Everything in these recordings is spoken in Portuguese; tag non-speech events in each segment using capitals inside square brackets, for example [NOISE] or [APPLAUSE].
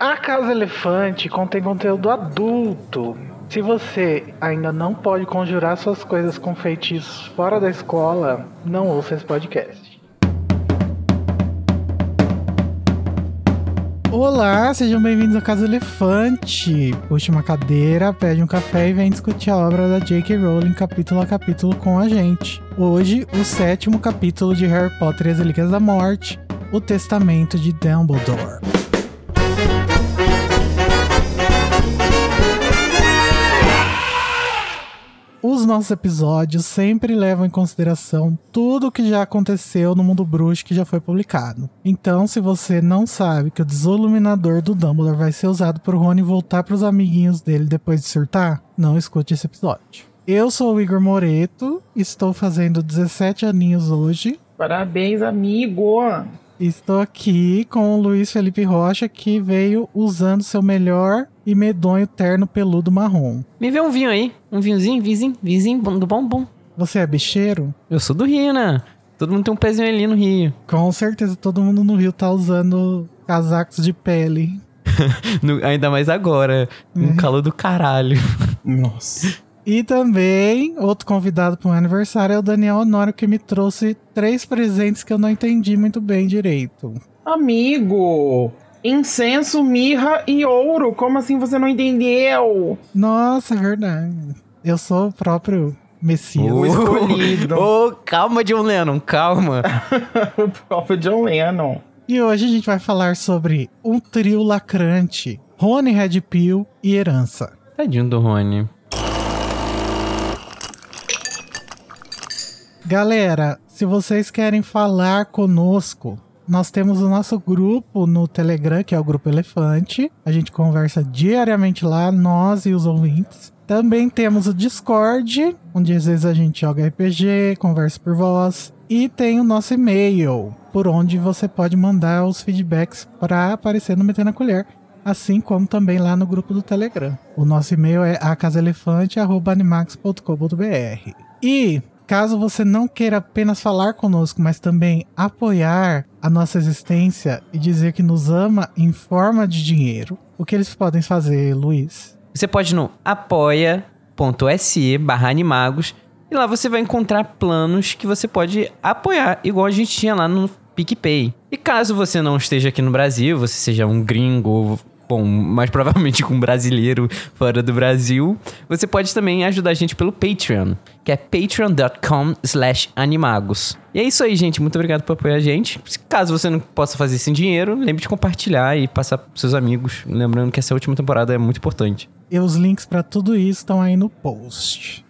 A Casa Elefante contém conteúdo adulto. Se você ainda não pode conjurar suas coisas com feitiços fora da escola, não ouça esse podcast. Olá, sejam bem-vindos à Casa Elefante. Puxe uma cadeira, pede um café e vem discutir a obra da J.K. Rowling capítulo a capítulo com a gente. Hoje, o sétimo capítulo de Harry Potter e as Relíquias da Morte, o Testamento de Dumbledore. Os nossos episódios sempre levam em consideração tudo o que já aconteceu no mundo bruxo que já foi publicado. Então, se você não sabe que o desoluminador do Dumbledore vai ser usado por Rony voltar para os amiguinhos dele depois de surtar, não escute esse episódio. Eu sou o Igor Moreto, estou fazendo 17 aninhos hoje. Parabéns, amigo! Estou aqui com o Luiz Felipe Rocha, que veio usando seu melhor e medonho terno peludo marrom. Me vê um vinho aí. Um vinhozinho, vizinho, vizinho do bom bom. Você é bicheiro? Eu sou do Rio, né? Todo mundo tem um pezinho ali no Rio. Com certeza, todo mundo no Rio tá usando casacos de pele. [LAUGHS] no, ainda mais agora. No é. calor do caralho. Nossa. E também, outro convidado para o aniversário é o Daniel Honório, que me trouxe três presentes que eu não entendi muito bem direito. Amigo, incenso, mirra e ouro. Como assim você não entendeu? Nossa, é verdade. Eu sou o próprio Messias. O escolhido. [LAUGHS] oh, calma, John Lennon, calma. [LAUGHS] o próprio John Lennon. E hoje a gente vai falar sobre um trio lacrante. Rony Red Pill e Herança. Tadinho do Rony. Galera, se vocês querem falar conosco, nós temos o nosso grupo no Telegram, que é o Grupo Elefante. A gente conversa diariamente lá, nós e os ouvintes. Também temos o Discord, onde às vezes a gente joga RPG, conversa por voz. E tem o nosso e-mail, por onde você pode mandar os feedbacks para aparecer no Metendo a Colher. Assim como também lá no grupo do Telegram. O nosso e-mail é acasaelefante.animax.com.br. E Caso você não queira apenas falar conosco, mas também apoiar a nossa existência e dizer que nos ama em forma de dinheiro, o que eles podem fazer, Luiz? Você pode ir no apoia.se barra animagos e lá você vai encontrar planos que você pode apoiar, igual a gente tinha lá no PicPay. E caso você não esteja aqui no Brasil, você seja um gringo bom, mais provavelmente com um brasileiro fora do Brasil, você pode também ajudar a gente pelo Patreon, que é patreon.com slash animagos. E é isso aí, gente. Muito obrigado por apoiar a gente. Caso você não possa fazer sem dinheiro, lembre de compartilhar e passar pros seus amigos. Lembrando que essa última temporada é muito importante. E os links para tudo isso estão aí no post.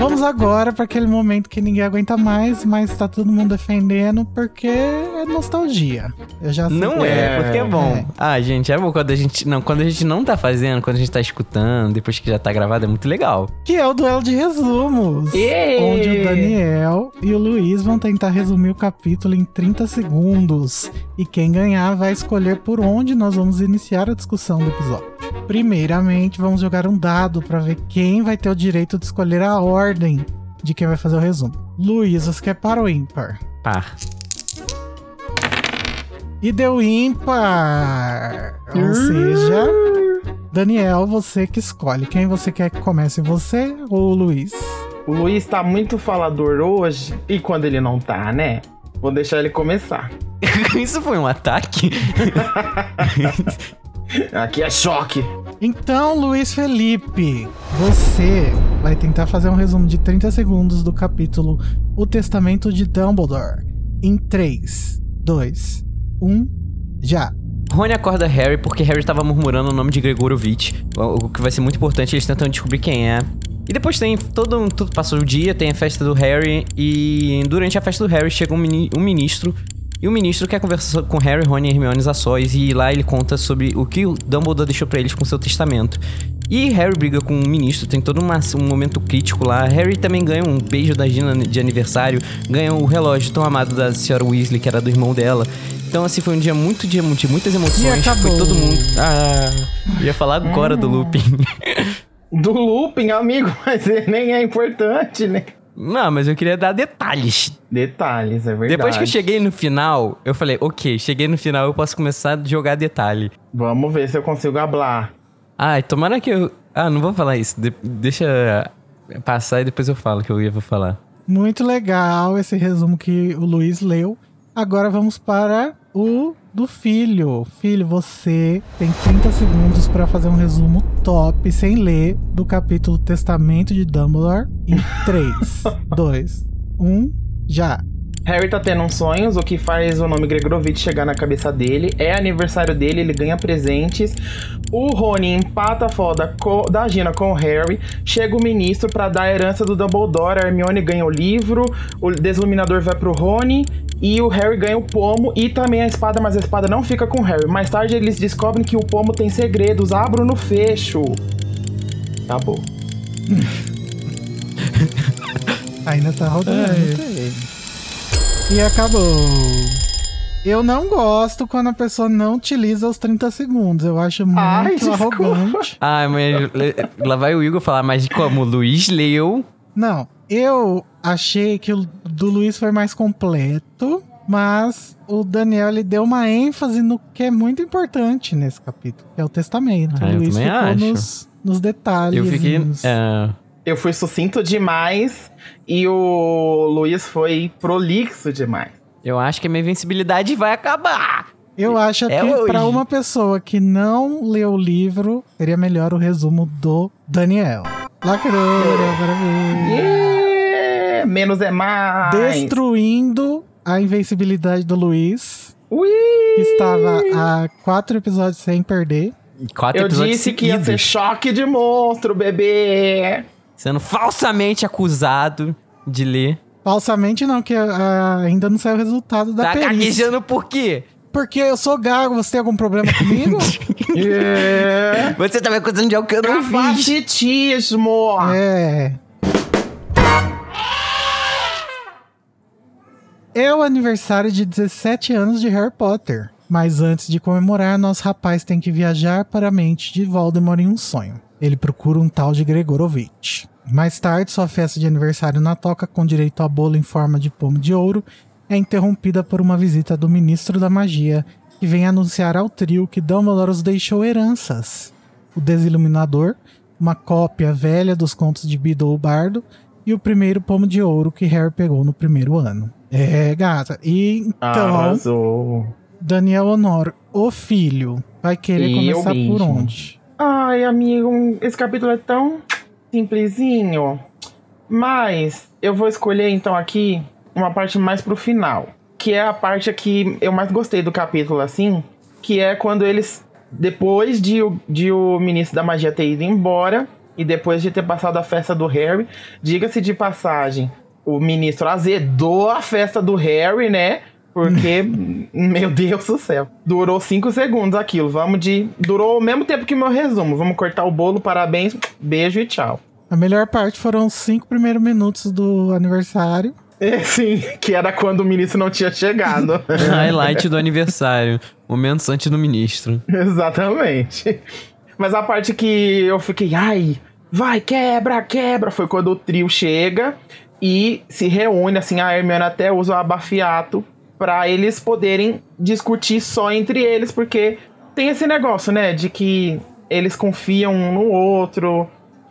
Vamos agora para aquele momento que ninguém aguenta mais, mas tá todo mundo defendendo porque é nostalgia. Eu já sei Não é, é, porque é bom. É. Ah, gente, é bom quando a gente não, quando a gente não tá fazendo, quando a gente tá escutando, depois que já tá gravado, é muito legal. Que é o duelo de resumos, onde o Daniel e o Luiz vão tentar resumir o capítulo em 30 segundos e quem ganhar vai escolher por onde nós vamos iniciar a discussão do episódio. Primeiramente, vamos jogar um dado para ver quem vai ter o direito de escolher a ordem de quem vai fazer o resumo. Luiz, você quer par ou ímpar? Par. E deu ímpar. Ou seja, Daniel, você que escolhe. Quem você quer que comece, você ou o Luiz? O Luiz tá muito falador hoje. E quando ele não tá, né? Vou deixar ele começar. [LAUGHS] Isso foi um ataque? [LAUGHS] Aqui é choque. Então, Luiz Felipe, você vai tentar fazer um resumo de 30 segundos do capítulo O Testamento de Dumbledore. Em 3, 2, 1, já. Rony acorda Harry porque Harry estava murmurando o nome de Gregorovitch, o que vai ser muito importante, eles tentam descobrir quem é. E depois tem todo, tudo passou o dia, tem a festa do Harry e durante a festa do Harry chega um, mini, um ministro e o ministro quer conversar com Harry, Rony e Hermione a sós e lá ele conta sobre o que o Dumbledore deixou para eles com seu testamento. E Harry briga com o ministro, tem todo uma, um momento crítico lá. Harry também ganha um beijo da Gina de aniversário, ganha o relógio tão amado da senhora Weasley, que era do irmão dela. Então, assim, foi um dia muito de, de muitas emoções. Foi todo mundo. Ah, ia falar agora do Lupin. [LAUGHS] Do Lupin, amigo, [LAUGHS] mas ele nem é importante, né? Não, mas eu queria dar detalhes. Detalhes, é verdade. Depois que eu cheguei no final, eu falei, ok, cheguei no final, eu posso começar a jogar detalhe. Vamos ver se eu consigo hablar. Ai, tomara que eu. Ah, não vou falar isso. De- deixa passar e depois eu falo que eu ia vou falar. Muito legal esse resumo que o Luiz leu. Agora vamos para o do filho. Filho, você tem 30 segundos para fazer um resumo top, sem ler, do capítulo Testamento de Dumbledore. Em 3, 2, 1, já. Harry tá tendo uns sonhos, o que faz o nome Gregorovitch chegar na cabeça dele. É aniversário dele, ele ganha presentes. O Rony empata a foda da Gina com o Harry. Chega o ministro pra dar a herança do Dumbledore. A Hermione ganha o livro. O Desluminador vai pro Rony. E o Harry ganha o pomo e também a espada, mas a espada não fica com o Harry. Mais tarde eles descobrem que o pomo tem segredos. Abro no fecho. Acabou. [LAUGHS] Ainda tá rodando. E acabou. Eu não gosto quando a pessoa não utiliza os 30 segundos. Eu acho muito Ai, arrogante. Ah, mas lá vai o Igor falar, mas como o Luiz leu. Não, eu achei que o do Luiz foi mais completo, mas o Daniel ele deu uma ênfase no que é muito importante nesse capítulo, que é o testamento. Ah, o eu Luiz também ficou acho. nos, nos detalhes. Eu fiquei. nos- é, Eu fui sucinto demais e o Luiz foi prolixo demais. eu acho que a minha invencibilidade vai acabar. Eu acho É que pra uma pessoa que não leu o livro, seria melhor o resumo do Daniel. Lacrou, parabéns. Yeah! Menos é mais. Destruindo a invencibilidade do Luiz, Ui! que estava há quatro episódios sem perder. Quatro Eu episódios disse que ia ser seguidos, choque de monstro, bebê. Sendo falsamente acusado de ler. Falsamente não, que ah, ainda não saiu o resultado da tá perícia. gaguejando por quê? Porque eu sou gago, você tem algum problema comigo? Yeah. [LAUGHS] Você tá me acusando de algo que eu não fiz. É. É o aniversário de 17 anos de Harry Potter. Mas antes de comemorar, nosso rapaz tem que viajar para a mente de Voldemort em um sonho. Ele procura um tal de Gregorovitch. Mais tarde, sua festa de aniversário na toca, com direito a bolo em forma de pomo de ouro, é interrompida por uma visita do ministro da magia, que vem anunciar ao trio que Dumbledore os deixou heranças. O Desiluminador, uma cópia velha dos contos de Beedle o Bardo, e o primeiro pomo de ouro que Harry pegou no primeiro ano. É, gata. E então, Arrasou. Daniel Honor, o filho, vai querer E começar por onde? Ai, amigo, esse capítulo é tão simplesinho. Mas eu vou escolher então aqui uma parte mais pro final. Que é a parte que eu mais gostei do capítulo, assim. Que é quando eles. Depois de, o- de o ministro da magia ter ido embora. E depois de ter passado a festa do Harry. Diga-se de passagem. O ministro azedou a festa do Harry, né? Porque, [LAUGHS] meu Deus do céu. Durou cinco segundos aquilo. Vamos de. Durou o mesmo tempo que meu resumo. Vamos cortar o bolo, parabéns, beijo e tchau. A melhor parte foram os cinco primeiros minutos do aniversário. É, sim, que era quando o ministro não tinha chegado. [LAUGHS] Highlight do aniversário. Momentos antes do ministro. Exatamente. Mas a parte que eu fiquei, ai, vai, quebra, quebra, foi quando o trio chega e se reúne, assim, a Hermione até usa o abafiato pra eles poderem discutir só entre eles, porque tem esse negócio, né, de que eles confiam um no outro.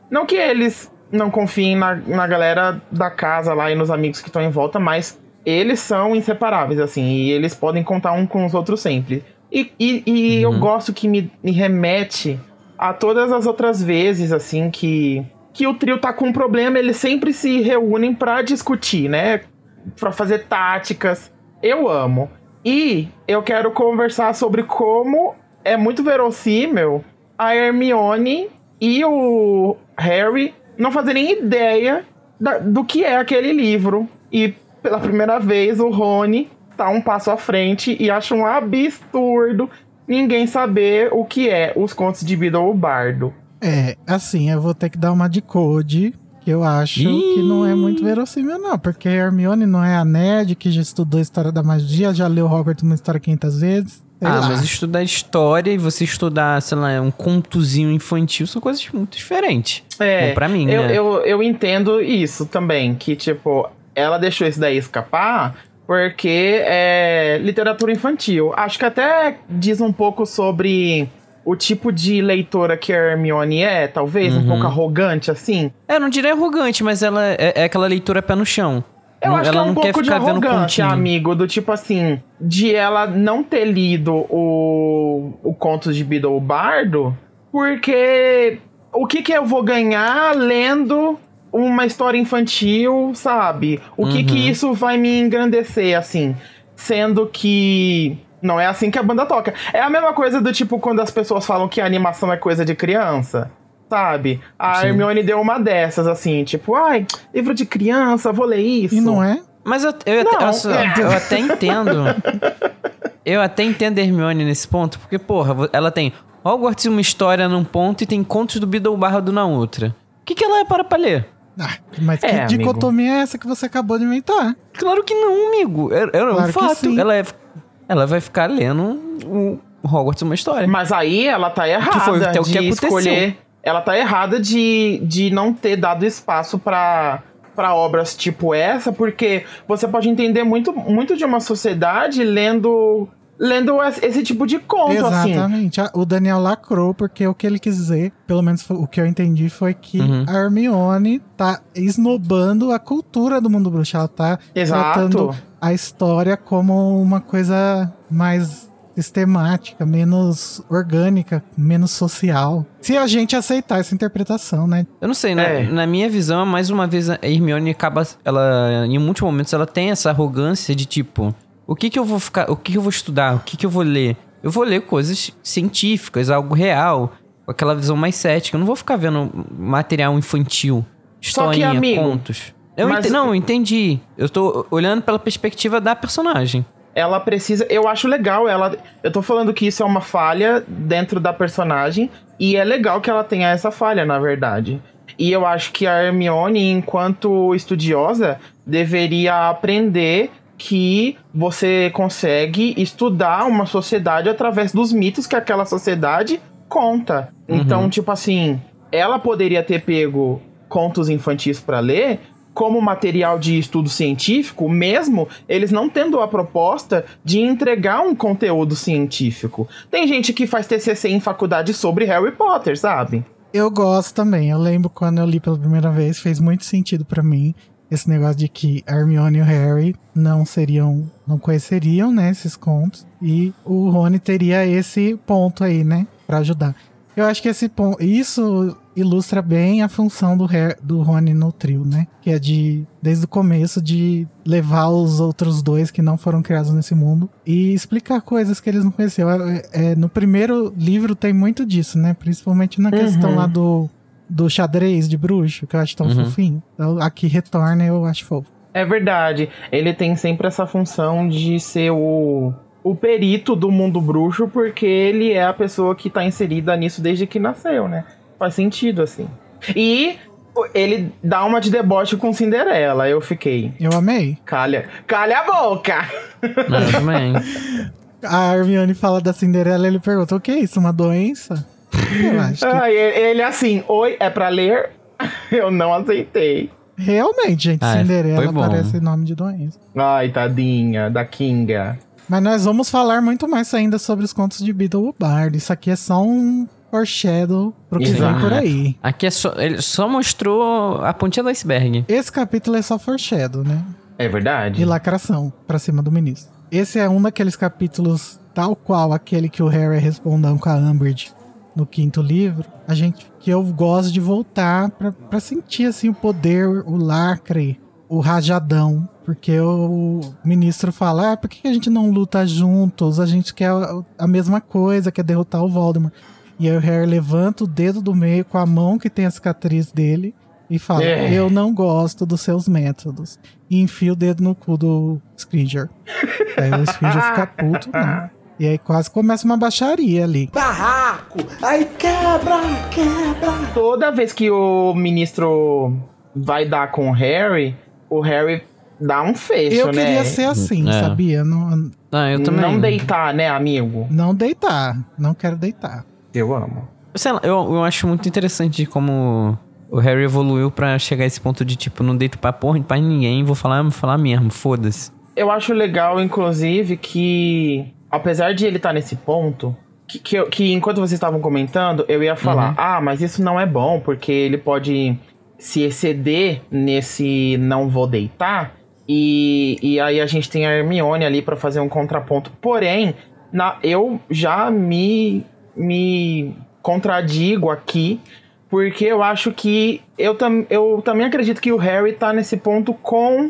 Não que eles não confiem na, na galera da casa lá e nos amigos que estão em volta, mas eles são inseparáveis, assim, e eles podem contar um com os outros sempre. E, e, e eu gosto que me, me remete a todas as outras vezes, assim, que, que o trio tá com um problema, eles sempre se reúnem pra discutir, né? Pra fazer táticas. Eu amo. E eu quero conversar sobre como é muito verossímil a Hermione e o Harry não fazerem ideia da- do que é aquele livro. E pela primeira vez o Rony tá um passo à frente e acha um absurdo ninguém saber o que é os contos de Beedle o Bardo. É, assim, eu vou ter que dar uma de code. Que eu acho Ih. que não é muito verossímil, não. Porque a Hermione não é a nerd que já estudou a história da magia, já leu Hogwarts uma história 500 vezes. Sei ah, lá. mas estudar história e você estudar, sei lá, um contozinho infantil são coisas muito diferentes. É, pra mim, eu, né? eu, eu entendo isso também, que, tipo, ela deixou isso daí escapar porque é literatura infantil. Acho que até diz um pouco sobre o tipo de leitora que a Hermione é, talvez, um Uhum. pouco arrogante, assim. É, eu não diria arrogante, mas ela é, é aquela leitura pé no chão. Eu Não- acho que ela é um não quer pouco de ficar vendo arrogância, continho. amigo, do tipo assim, de ela não ter lido o, o Contos de Beedle o Bardo, porque o que que eu vou ganhar lendo uma história infantil, sabe? O que que Uhum. isso vai me engrandecer, assim? Sendo que não é assim que a banda toca. É a mesma coisa do tipo quando as pessoas falam que a animação é coisa de criança. Sabe? A Sim. Hermione deu uma dessas, assim, tipo, ai, livro de criança, vou ler isso. E não é? Mas eu, eu, Não, até, eu, é. eu até entendo. eu até entendo a Hermione nesse ponto, porque, porra, ela tem Hogwarts uma história num ponto e tem contos do Beedle Bardo na outra. O que, que ela é para pra ler? Ah, mas que É, amigo. dicotomia é essa que você acabou de inventar? Claro que não, amigo. É, é um Claro que fato. sim. Ela, é, ela vai ficar lendo o Hogwarts uma história. Mas aí ela tá errada foi até o que de aconteceu. escolher. Ela tá errada de, de não ter dado espaço pra, pra obras tipo essa, porque você pode entender muito, muito de uma sociedade lendo, lendo es- esse tipo de conto, assim. Exatamente. Ah, O Daniel lacrou, porque o que ele quis dizer, pelo menos foi- o que eu entendi, foi que Uhum. a Hermione tá esnobando a cultura do mundo bruxo. Ela tá Exato. tratando a história como uma coisa mais sistemática, menos orgânica, menos social. Se a gente aceitar essa interpretação, né? Eu não sei, né? É. Na minha visão, mais uma vez, a Hermione acaba. Ela, em muitos momentos, ela tem essa arrogância de tipo: o que que eu vou ficar. O que que eu vou estudar? O que que eu vou ler? Eu vou ler coisas científicas, algo real, com aquela visão mais cética. Eu não vou ficar vendo material infantil, Só que, historinha, amigo, contos. Eu mas- ente- Não, entendi. Eu tô olhando pela perspectiva da personagem. ela precisa. Eu acho legal ela. Eu tô falando que isso é uma falha dentro da personagem. E é legal que ela tenha essa falha, na verdade. E eu acho que a Hermione, enquanto estudiosa, deveria aprender que você consegue estudar uma sociedade através dos mitos que aquela sociedade conta. Então, tipo assim, ela poderia ter pego contos infantis pra ler como material de estudo científico, mesmo eles não tendo a proposta de entregar um conteúdo científico. Tem gente que faz TCC em faculdade sobre Harry Potter, sabe? Eu gosto também. Eu lembro quando eu li pela primeira vez, fez muito sentido pra mim esse negócio de que Hermione e Harry não seriam, não conheceriam, né, esses contos e o Rony teria esse ponto aí, né, Pra ajudar. Eu acho que esse ponto, isso ilustra bem a função do, Harry, do Rony no trio, né? Que é de, desde o começo, de levar os outros dois que não foram criados nesse mundo e explicar coisas que eles não conheciam. É, é, no primeiro livro tem muito disso, né? Principalmente na questão Uhum. lá do, do xadrez de bruxo, que eu acho tão Uhum. fofinho. Então, aqui retorna, eu acho fofo. É verdade. Ele tem sempre essa função de ser o, o perito do mundo bruxo, porque ele é a pessoa que tá inserida nisso desde que nasceu, né? Faz sentido, assim. E ele dá uma de deboche com Cinderela. Eu fiquei. Eu amei. Calha, calha a boca! Eu também. [LAUGHS] A Hermione fala da Cinderela ele pergunta: o que é isso? Uma doença? Eu acho que Ai, ele assim, oi, é pra ler? [LAUGHS] Eu não aceitei. realmente, gente, Ah, Cinderela foi bom. parece nome de doença. Ai, tadinha, da Kinga. Mas nós vamos falar muito mais ainda sobre os contos de Beedle o Bard. Isso aqui é só um foreshadow pro que vem por aí. Aqui é só. Ele só mostrou a pontinha do iceberg. Esse capítulo é só foreshadow, né? É verdade? E lacração pra cima do ministro. Esse é um daqueles capítulos, tal qual aquele que o Harry respondeu com a Umbridge no quinto livro. A gente que eu gosto de voltar pra, pra sentir assim o poder, o lacre, o rajadão. Porque o ministro fala: ah, por que a gente não luta juntos? A gente quer a- a mesma coisa, quer derrotar o Voldemort. E aí o Harry levanta o dedo do meio com a mão que tem a cicatriz dele e fala: É. Eu não gosto dos seus métodos. E enfia o dedo no cu do Scringer. aí o Scringer fica puto, né? E aí quase começa uma baixaria ali. barraco, aí quebra, quebra. Toda vez que o ministro vai dar com o Harry, o Harry dá um fecho, Eu né? queria ser assim, É. sabia? Não, Ah, eu também. Não deitar, né, amigo? não deitar. Não quero deitar. Eu amo. Sei lá, eu, eu acho muito interessante como o Harry evoluiu pra chegar a esse ponto de, tipo, não deito pra porra pra ninguém, vou falar, vou falar mesmo, foda-se. Eu acho legal, inclusive, que apesar de ele estar nesse ponto, que, que, eu- que enquanto vocês estavam comentando, eu ia falar, ah, mas isso não é bom, porque ele pode se exceder nesse não vou deitar. E, e aí a gente tem a Hermione ali pra fazer um contraponto. Porém, na, eu já me, me contradigo aqui, porque eu acho que eu, tam, eu também acredito que o Harry tá nesse ponto com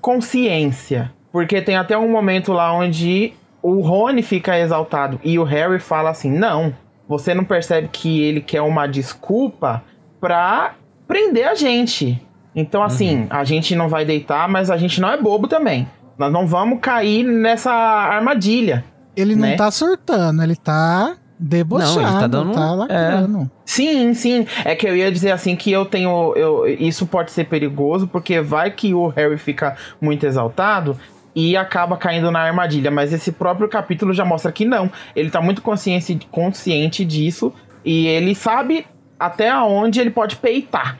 consciência. Porque tem até um momento lá onde o Rony fica exaltado e o Harry fala assim: não, você não percebe que ele quer uma desculpa pra prender a gente. Então, assim, a gente não vai deitar, mas a gente não é bobo também. Nós não vamos cair nessa armadilha. Ele não Né? tá surtando, ele tá debochado, Não, ele tá dando- tá lacrando. Sim, sim. É que eu ia dizer assim que eu tenho. Eu, isso pode ser perigoso, porque vai que o Harry fica muito exaltado e acaba caindo na armadilha. Mas esse próprio capítulo já mostra que não. Ele tá muito consciente, consciente disso. E ele sabe até onde ele pode peitar.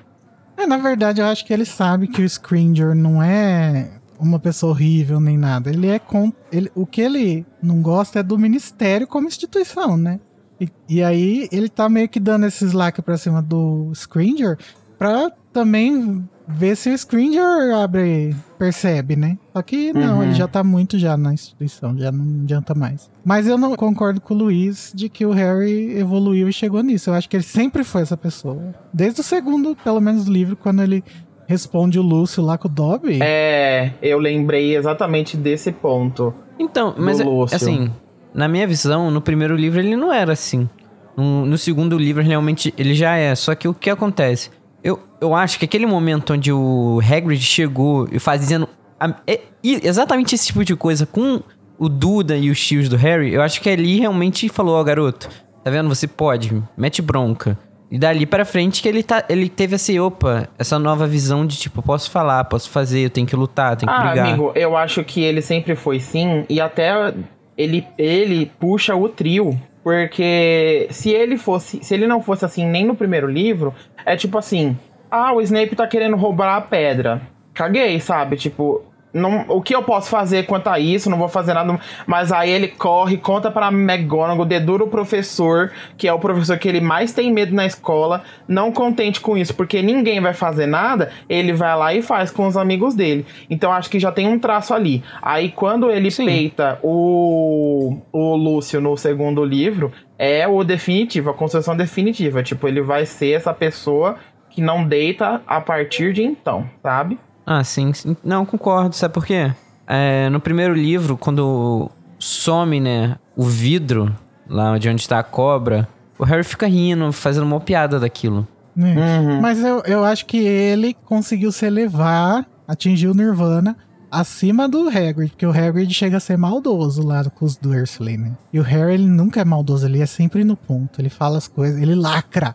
É, na verdade, eu acho que ele sabe que o Scringer não é uma pessoa horrível nem nada. Ele é com. Ele, o que ele não gosta é do ministério como instituição, né? E, e aí ele tá meio que dando esses laques pra cima do Scringer pra também ver se o Scringer abre, percebe, né? Só que não, Uhum. ele já tá muito já na instituição, já não adianta mais. Mas eu não concordo com o Luiz de que o Harry evoluiu e chegou nisso. Eu acho que ele sempre foi essa pessoa. Desde o segundo, pelo menos, livro, quando ele responde o Lúcio lá com o Dobby. É, eu lembrei exatamente desse ponto. Então, mas, é- Lúcio. assim, na minha visão, no primeiro livro ele não era assim. No, no segundo livro, realmente, ele já é. Só que o que acontece? Eu, eu acho que aquele momento onde o Hagrid chegou e fazendo a- é- exatamente esse tipo de coisa com o Duda e os tios do Harry, eu acho que ali realmente falou, ó, garoto, tá vendo? Você pode, mete bronca. E dali pra frente que ele, tá, ele teve esse, opa, essa nova visão de tipo, posso falar, posso fazer, eu tenho que lutar, tenho que Ah, brigar. amigo, eu acho que ele sempre foi sim, e até ele, ele puxa o trio. Porque se ele fosse. Se ele não fosse assim nem no primeiro livro, é tipo assim: Ah, o Snape tá querendo roubar a pedra. Caguei, sabe? Tipo. Não, o que eu posso fazer quanto a isso? Não vou fazer nada. Mas aí ele corre, conta pra McGonagall, dedura o professor, que é o professor que ele mais tem medo na escola. Não contente com isso, porque ninguém vai fazer nada, ele vai lá e faz com os amigos dele. Então acho que já tem um traço ali. Aí quando ele Sim. peita o, o Lúcio no segundo livro, é o definitivo, a construção definitiva. Tipo, ele vai ser essa pessoa que não deita a partir de então, sabe? Ah, sim, sim. Não, concordo. Sabe por quê? É, no primeiro livro, quando some, né, o vidro, lá de onde está a cobra, o Harry fica rindo, fazendo uma piada daquilo. né? Uhum. Mas eu, eu acho que ele conseguiu se elevar, atingir o Nirvana acima do Hagrid, porque o Hagrid chega a ser maldoso lá com os Dursley, né? E o Harry, ele nunca é maldoso, ele é sempre no ponto, ele fala as coisas, ele lacra.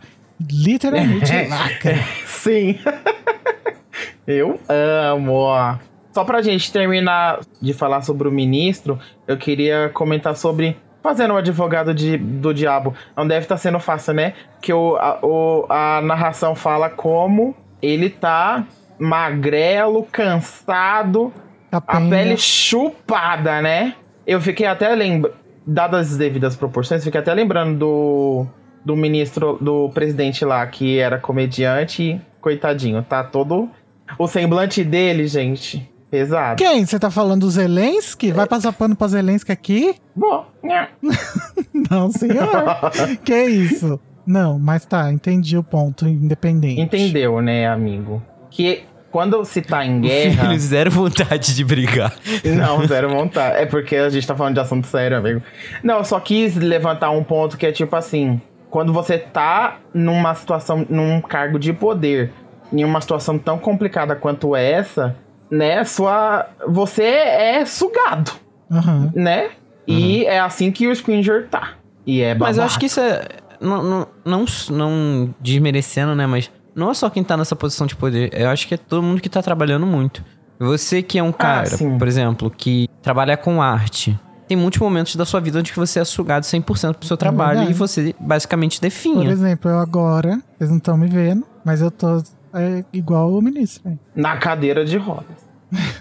Literalmente [LAUGHS] lacra. Sim. [LAUGHS] Eu amo. Só pra gente terminar de falar sobre o ministro, eu queria comentar sobre. Fazendo o advogado de- do diabo. Não deve estar sendo fácil, né? Que o, a, o- a narração fala como ele tá magrelo, cansado, a Capenga. pele chupada, né? Eu fiquei até lembrando, dadas as devidas proporções, fiquei até lembrando do, do ministro, do presidente lá, que era comediante, e, coitadinho, tá todo. O semblante dele, gente, pesado. Quem? Você tá falando do Zelensky? Vai passar pano pra Zelensky aqui? Bom? [LAUGHS] Não, senhor. que isso? Não, mas tá, entendi o ponto, independente. Entendeu, né, amigo? Que quando se tá em guerra. filho zero vontade de brigar. Não, zero vontade. É porque a gente tá falando de assunto sério, amigo. Não, eu só quis levantar um ponto que é tipo assim: quando você tá numa situação, num cargo de poder, em uma situação tão complicada quanto essa, né? Sua. Você é sugado, Aham. né? E é assim que o Scringer tá. E é Mas eu babado. acho que isso é. Não, não, não, não desmerecendo, né? Mas não é só quem tá nessa posição de poder, eu acho que é todo mundo que tá trabalhando muito. Você que é um cara, sim. por exemplo, que trabalha com arte, tem muitos momentos da sua vida onde você é sugado 100% pro seu trabalho e verdade. você basicamente Por definha. exemplo, eu agora, vocês não estão me vendo, mas eu tô é, igual o ministro. né? Na cadeira de rodas.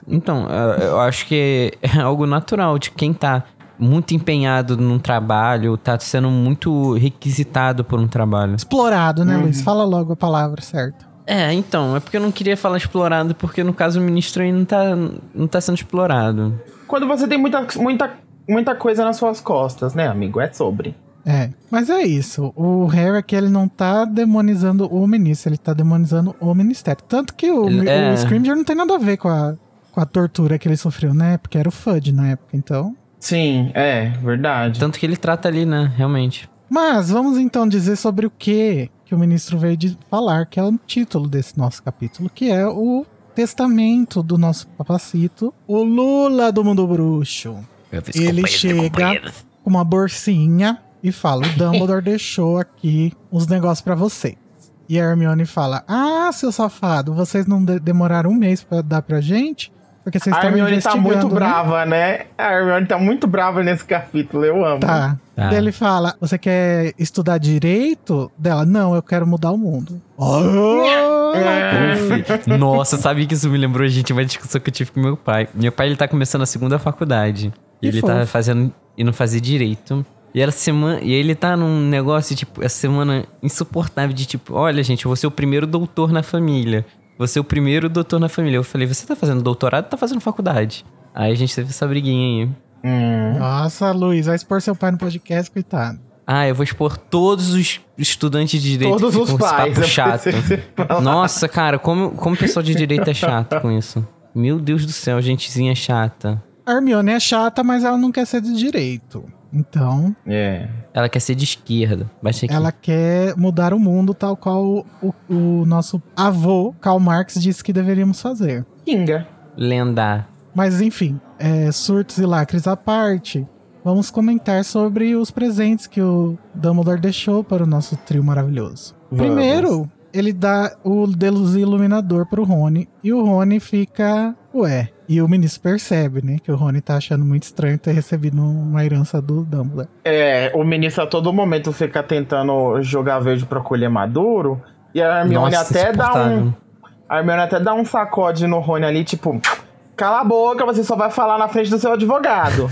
Então, eu- acho que [LAUGHS] é algo natural de quem tá muito empenhado num trabalho, tá sendo muito requisitado por um trabalho. Explorado, né, Uhum. Luiz? Fala logo a palavra certa. É, então, é porque eu não queria falar explorado, porque no caso o ministro aí não tá, não tá sendo explorado. Quando você tem muita, muita, muita coisa nas suas costas, né, amigo? É sobre. É, mas é isso. O Harry aqui, ele não tá demonizando o ministro, ele tá demonizando o ministério. Tanto que o, Ele- é. o Scrimgeour não tem nada a ver com a, com a tortura que ele sofreu, né? Porque era o FUD na época, então... Sim, é, verdade. Tanto que ele trata ali, né, realmente. Mas vamos então dizer sobre o que que o ministro veio de falar, que é o título desse nosso capítulo, que é o testamento do nosso papacito, o Lula do mundo bruxo. Ele chega com uma bolsinha e fala: o Dumbledore [LAUGHS] deixou aqui uns negócios pra vocês. E a Hermione fala: Ah, seu safado, vocês não de- demoraram um mês pra dar pra gente? Porque vocês A estavam Hermione tá muito né?" brava, né? A Hermione tá muito brava nesse capítulo, eu amo. Tá. Tá. Ele fala: Você quer estudar direito? Dela, não, eu quero mudar o mundo. É. Nossa, sabe que isso me lembrou, gente, uma discussão que eu tive com meu pai. Meu pai, ele tá começando a segunda faculdade. E ele fofo. tá fazendo, indo fazer direito. E ela semana, e ele tá num negócio, tipo, essa semana insuportável de tipo, olha, gente, eu vou ser o primeiro doutor na família. Vou ser o primeiro doutor na família. Eu falei, você tá fazendo doutorado ou tá fazendo faculdade? Aí a gente teve essa briguinha aí. Hum. Nossa, Luiz, vai expor seu pai no podcast, coitado. Ah, eu vou expor todos os estudantes de direito Todos que os ficam com esse pais. papo chato. Nossa, cara, como, como o pessoal de direito é chato com isso. Meu Deus do céu, gentezinha chata. A Hermione é chata, mas ela não quer ser de direito. Então, É. Ela quer ser de esquerda. Baixa aqui. ela quer mudar o mundo tal qual o, o nosso avô, Karl Marx, disse que deveríamos fazer. Kinga. Lenda. Mas enfim, é, surtos e lacres à parte, vamos comentar sobre os presentes que o Dumbledore deixou para o nosso trio maravilhoso. Vamos. Primeiro, ele dá o Deus Iluminador pro Rony, e o Rony fica, ué. E o ministro percebe, né, que o Rony tá achando muito estranho ter recebido uma herança do Dumbledore. É, o ministro a todo momento fica tentando jogar verde pra colher maduro. E a Hermione Nossa, até dá um. A Hermione até dá um sacode no Rony ali, tipo. Cala a boca, você só vai falar na frente do seu advogado.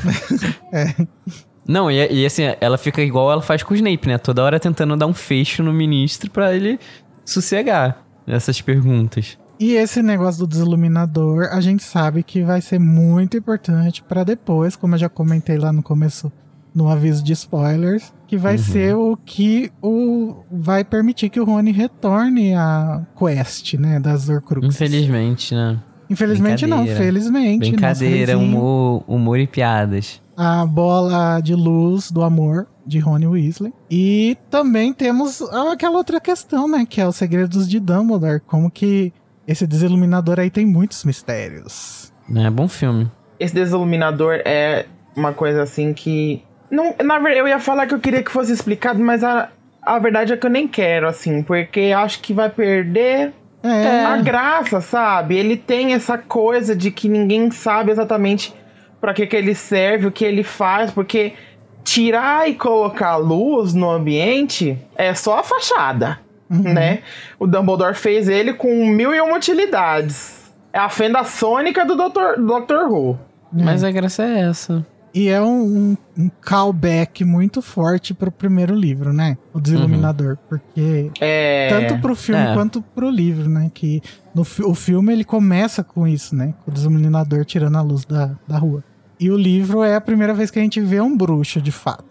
[LAUGHS] Não, e, e assim, ela fica igual ela faz com o Snape, né? Toda hora tentando dar um fecho no ministro pra ele sossegar nessas perguntas. E esse negócio do desiluminador, a gente sabe que vai ser muito importante pra depois, como eu já comentei lá no começo, no aviso de spoilers, que vai ser o que o vai permitir que o Rony retorne à quest, né, das Horcruxes. Infelizmente, né? Infelizmente não, Brincadeira. felizmente. Brincadeira, nosso reizinho, humor, humor e piadas. A bola de luz do amor de Rony Weasley. E também temos aquela outra questão, né, que é os segredos de Dumbledore, como que esse desiluminador aí tem muitos mistérios. É bom filme. Esse desiluminador é uma coisa assim que. Não, na verdade, eu ia falar que eu queria que fosse explicado, mas a, a verdade é que eu nem quero, assim, porque acho que vai perder É, a graça, sabe? Ele tem essa coisa de que ninguém sabe exatamente pra que, que ele serve, o que ele faz, porque tirar e colocar luz no ambiente é só a fachada, né? O Dumbledore fez ele com mil e uma utilidades. É a fenda sônica do Dr. do Dr. Who. Mas a graça é essa. E é um, um, um callback muito forte pro primeiro livro, né? O Desiluminador. Porque É. tanto pro filme É. quanto pro livro, né? Que no fi- o filme ele começa com isso, né? Com o Desiluminador tirando a luz da, da rua. E o livro é a primeira vez que a gente vê um bruxo, de fato.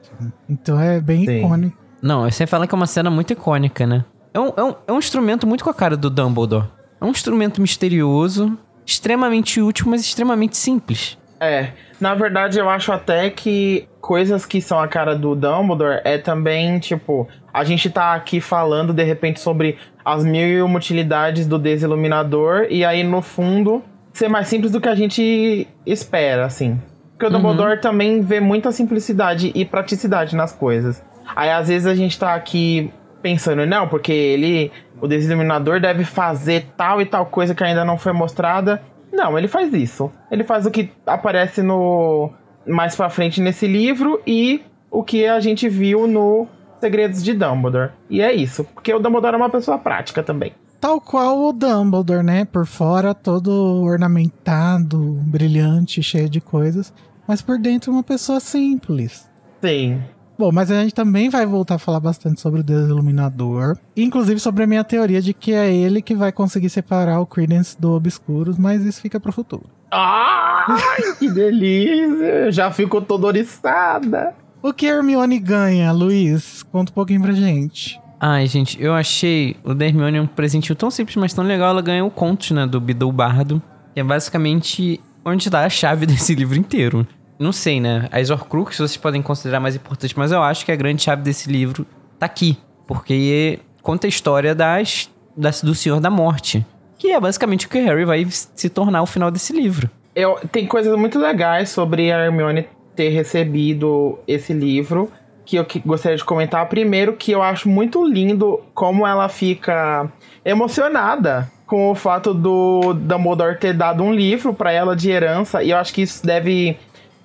Então é bem Sim. icônico. Não, você fala que é uma cena muito icônica, né? É um, é, um, é um instrumento muito com a cara do Dumbledore. É um instrumento misterioso, extremamente útil, mas extremamente simples. É, na verdade eu acho até que coisas que são a cara do Dumbledore é também, tipo, a gente tá aqui falando de repente sobre as mil e uma utilidades do desiluminador e aí no fundo ser mais simples do que a gente espera, assim. Porque o Dumbledore também vê muita simplicidade e praticidade nas coisas. Aí às vezes a gente tá aqui pensando, não, porque ele, o desiluminador deve fazer tal e tal coisa que ainda não foi mostrada. Não, ele faz isso. Ele faz o que aparece no mais pra frente nesse livro e o que a gente viu no Segredos de Dumbledore. E é isso, porque o Dumbledore é uma pessoa prática também. Tal qual o Dumbledore, né? Por fora todo ornamentado, brilhante, cheio de coisas. Mas por dentro uma pessoa simples. Sim. Bom, mas a gente também vai voltar a falar bastante sobre o Desiluminador. Inclusive sobre a minha teoria de que é ele que vai conseguir separar o Credence do Obscuros, mas isso fica pro futuro. Ai, que delícia! Já fico toda oriçada. O que Hermione ganha, Luiz? Conta um pouquinho pra gente. Ai, gente, eu achei o da Hermione um presentinho tão simples, mas tão legal. Ela ganhou o conto, né, do Bidou Bardo, que é basicamente onde tá a chave [LAUGHS] desse livro inteiro. Não sei, né? As Horcruxes vocês podem considerar mais importantes, mas eu acho que a grande chave desse livro tá aqui. Porque conta a história das, das do Senhor da Morte. Que é basicamente o que o Harry vai se tornar ao final desse livro. Eu, tem coisas muito legais sobre a Hermione ter recebido esse livro que eu que gostaria de comentar. Primeiro, que eu acho muito lindo como ela fica emocionada com o fato do Dumbledore ter dado um livro para ela de herança. E eu acho que isso deve.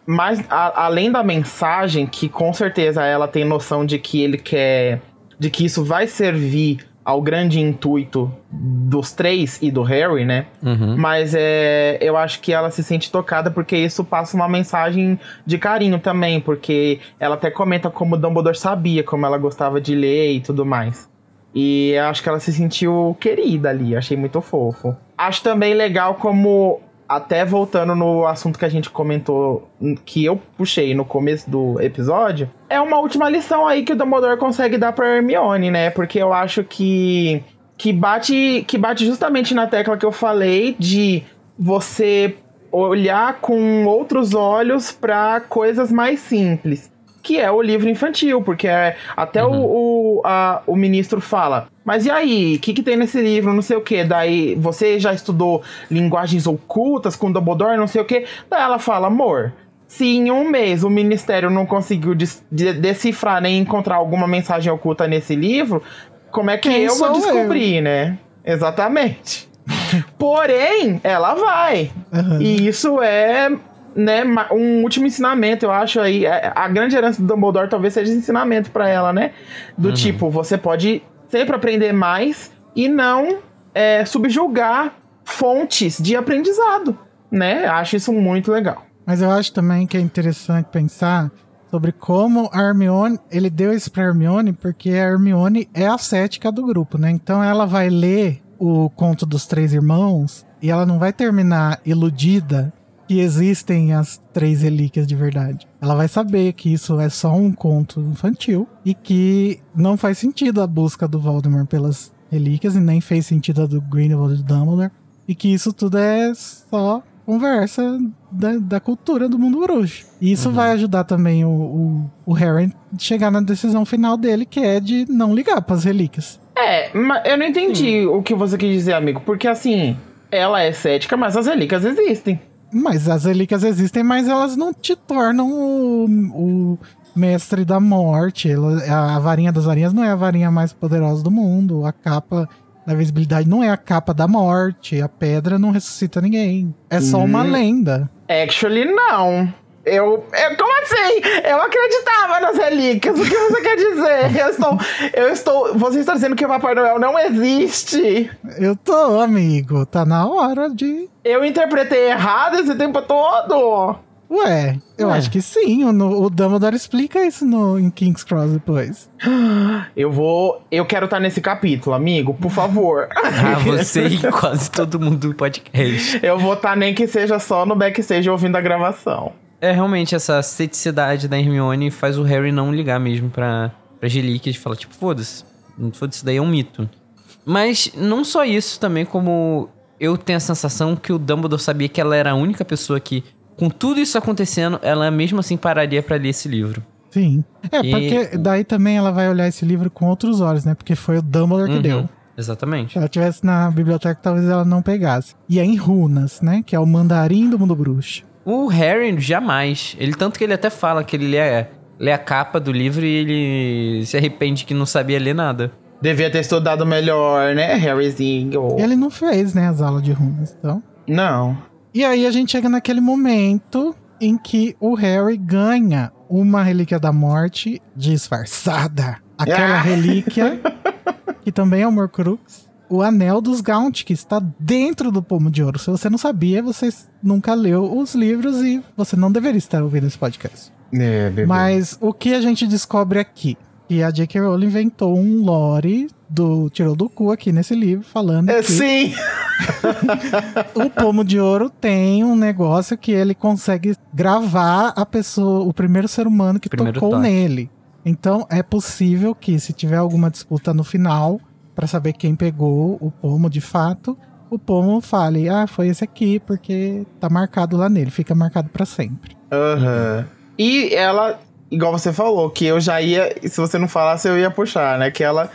Mais, a, além da mensagem, que com certeza ela tem noção de que ele quer. de que isso vai servir ao grande intuito dos três e do Harry, né? Uhum. Mas é, eu acho que ela se sente tocada porque isso passa uma mensagem de carinho também, porque ela até comenta como Dumbledore sabia, como ela gostava de ler e tudo mais. E eu acho que ela se sentiu querida ali, achei muito fofo. Acho também legal como, até voltando no assunto que a gente comentou, que eu puxei no começo do episódio, é uma última lição aí que o Dumbledore consegue dar pra Hermione, né? Porque eu acho que que bate, que bate justamente na tecla que eu falei de você olhar com outros olhos para coisas mais simples, que é o livro infantil, porque é, até Uhum. o, o, a- o ministro fala, mas e aí, o que, que tem nesse livro, não sei o que, daí você já estudou linguagens ocultas com Dumbledore, não sei o que, daí ela fala, amor, se em um mês o ministério não conseguiu des- de- decifrar nem encontrar alguma mensagem oculta nesse livro, como é que Quem eu vou sou eu? descobrir, né? Exatamente. [LAUGHS] Porém, ela vai. Aham. E isso é né, um último ensinamento, eu acho aí. é- A grande herança do Dumbledore talvez seja ensinamento pra ela, né? Do tipo, você pode sempre aprender mais e não é, subjugar fontes de aprendizado, né? Acho isso muito legal. Mas eu acho também que é interessante pensar sobre como a Hermione, ele deu isso pra Hermione porque a Hermione é a cética do grupo, né? Então ela vai ler o conto dos três irmãos e ela não vai terminar iludida que existem as três relíquias de verdade. Ela vai saber que isso é só um conto infantil e que não faz sentido a busca do Voldemort pelas relíquias e nem fez sentido a do Grindelwald e do Dumbledore e que isso tudo é só conversa da, da cultura do mundo bruxo. E isso vai ajudar também o, o, o Harry a chegar na decisão final dele, que é de não ligar pras relíquias. É, mas eu não entendi o que você quis dizer, amigo. Porque assim, ela é cética, mas as relíquias existem. Mas as relíquias existem, mas elas não te tornam o, o mestre da morte. Ela- a varinha das varinhas não é a varinha mais poderosa do mundo. A capa da visibilidade não é a capa da morte. A pedra não ressuscita ninguém. É só uma lenda. Actually, não. Eu, eu. Como assim? Eu acreditava nas relíquias. O que você quer dizer? Eu estou. Eu estou. Você está dizendo que o Papai Noel não existe. Eu tô, amigo. Tá na hora de. Eu interpretei errado esse tempo todo. Ué, eu Ué. acho que sim. O, o Dumbledore explica isso no, em King's Cross depois. Eu vou. Eu quero estar nesse capítulo, amigo, por favor. [LAUGHS] Ah, você e quase todo mundo do podcast. Eu vou estar nem que seja só no backstage ouvindo a gravação. É, realmente, essa ceticidade da Hermione faz o Harry não ligar mesmo pra, pra relíquias e falar, tipo, foda-se. Foda-se, isso daí é um mito. Mas não só isso, também como eu tenho a sensação que o Dumbledore sabia que ela era a única pessoa que, com tudo isso acontecendo, ela mesmo assim pararia pra ler esse livro. Sim. É, E- porque daí também ela vai olhar esse livro com outros olhos, né? Porque foi o Dumbledore que Uhum, deu. Exatamente. Se ela tivesse na biblioteca, talvez ela não pegasse. E é em runas, né? Que é o mandarim do mundo bruxo. O Harry, jamais. Ele tanto que ele até fala que ele lê, lê a capa do livro e ele se arrepende que não sabia ler nada. Devia ter estudado melhor, né, Harryzinho? Ele não fez, né, as aulas de runas, então. Não. E aí a gente chega naquele momento em que o Harry ganha uma relíquia da morte disfarçada. Aquela Ah! relíquia [LAUGHS] que também é o Morcrux. O anel dos Gaunt, que está dentro do pomo de ouro. Se você não sabia, você nunca leu os livros e você não deveria estar ouvindo esse podcast. É, bebê. Mas o que a gente descobre aqui? Que a J.K. Rowling inventou um lore do tirou do cu aqui nesse livro, falando É, que sim! [LAUGHS] o pomo de ouro tem um negócio que ele consegue gravar a pessoa, o primeiro ser humano que Primeiro tocou toque. nele. Então é possível que se tiver alguma disputa no final pra saber quem pegou o pomo de fato, o pomo fale: "Ah, foi esse aqui porque tá marcado lá nele, fica marcado pra sempre". Aham. E ela, igual você falou, que eu já ia. Se você não falasse, eu ia puxar, né? Que ela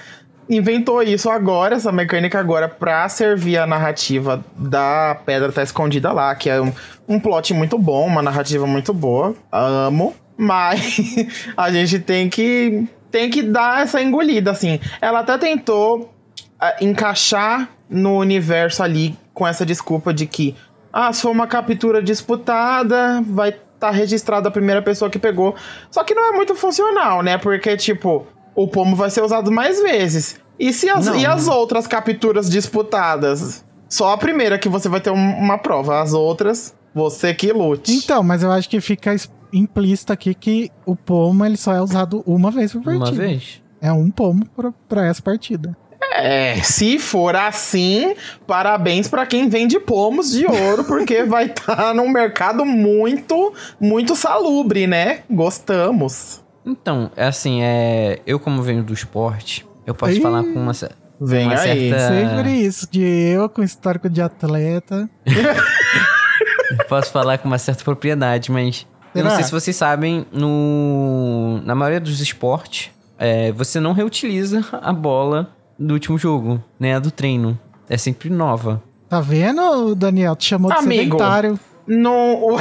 inventou isso agora, essa mecânica agora, pra servir a narrativa da Pedra Tá Escondida lá, que é um, um plot muito bom, uma narrativa muito boa. Amo. [LAUGHS] Mas a gente tem que. Tem que dar essa engolida, assim. Ela até tentou ah, encaixar no universo ali com essa desculpa de que ah, se for uma captura disputada, vai estar registrada a primeira pessoa que pegou. Só que não é muito funcional, né? Porque, tipo, o pomo vai ser usado mais vezes. E, se as, Não. e as outras capturas disputadas? Só a primeira que você vai ter um- uma prova. As outras, você que lute. Então, mas eu acho que fica implícito aqui que o pomo ele só é usado uma vez por partida. Uma vez. É um pomo pra, pra essa partida. É, se for assim, parabéns pra quem vende pomos de ouro, porque vai estar [LAUGHS] num mercado muito, muito salubre, né? Gostamos. Então, é assim, é. Eu, como venho do esporte, eu posso Ih. falar com uma. Vem Uma aí. certa- É. Sempre isso, de eu com histórico de atleta. [LAUGHS] Posso falar com uma certa propriedade, mas. Eu não sei se vocês sabem, no. Na maioria dos esportes, é, você não reutiliza a bola do último jogo, né? A do treino. É sempre nova. Tá vendo, Daniel? Te chamou de Amigo. sedentário. No...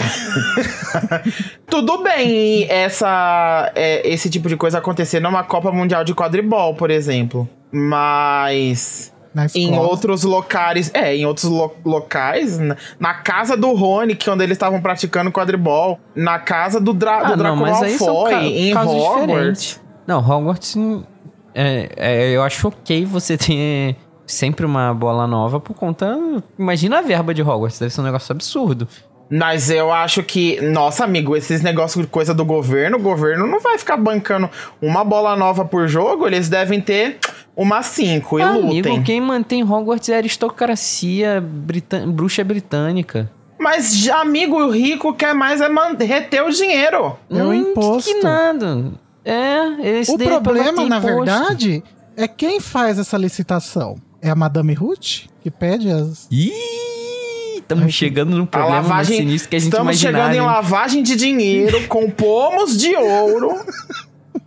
[LAUGHS] Tudo bem essa, é, esse tipo de coisa acontecer numa Copa Mundial de Quadribol, por exemplo. Mas em escola. outros locais, é, em outros lo- locais, na, na casa do Rony, que quando eles estavam praticando quadribol, na casa do, Dra do Ah, Draco não, mas aí são Malfoy, em casos Hogwarts. diferentes. Não, Hogwarts. hum, É, é, eu acho ok você ter sempre uma bola nova por conta. Imagina a verba de Hogwarts, deve ser um negócio absurdo. Mas eu acho que, nossa, amigo, esses negócios de coisa do governo, o governo não vai ficar bancando uma bola nova por jogo, eles devem ter uma cinco e Ah, lutem. amigo, quem mantém Hogwarts é a aristocracia britân- bruxa britânica. Mas, já, amigo, o rico quer mais é reter o dinheiro. É o imposto. Que nada. É, esse O é problema, na imposto. verdade, é quem faz essa licitação. É a Madame Ruth que pede as. Ih, estamos chegando num A problema mais lavagem. sinistro que a gente Estamos chegando em hein? lavagem de dinheiro com pomos de ouro.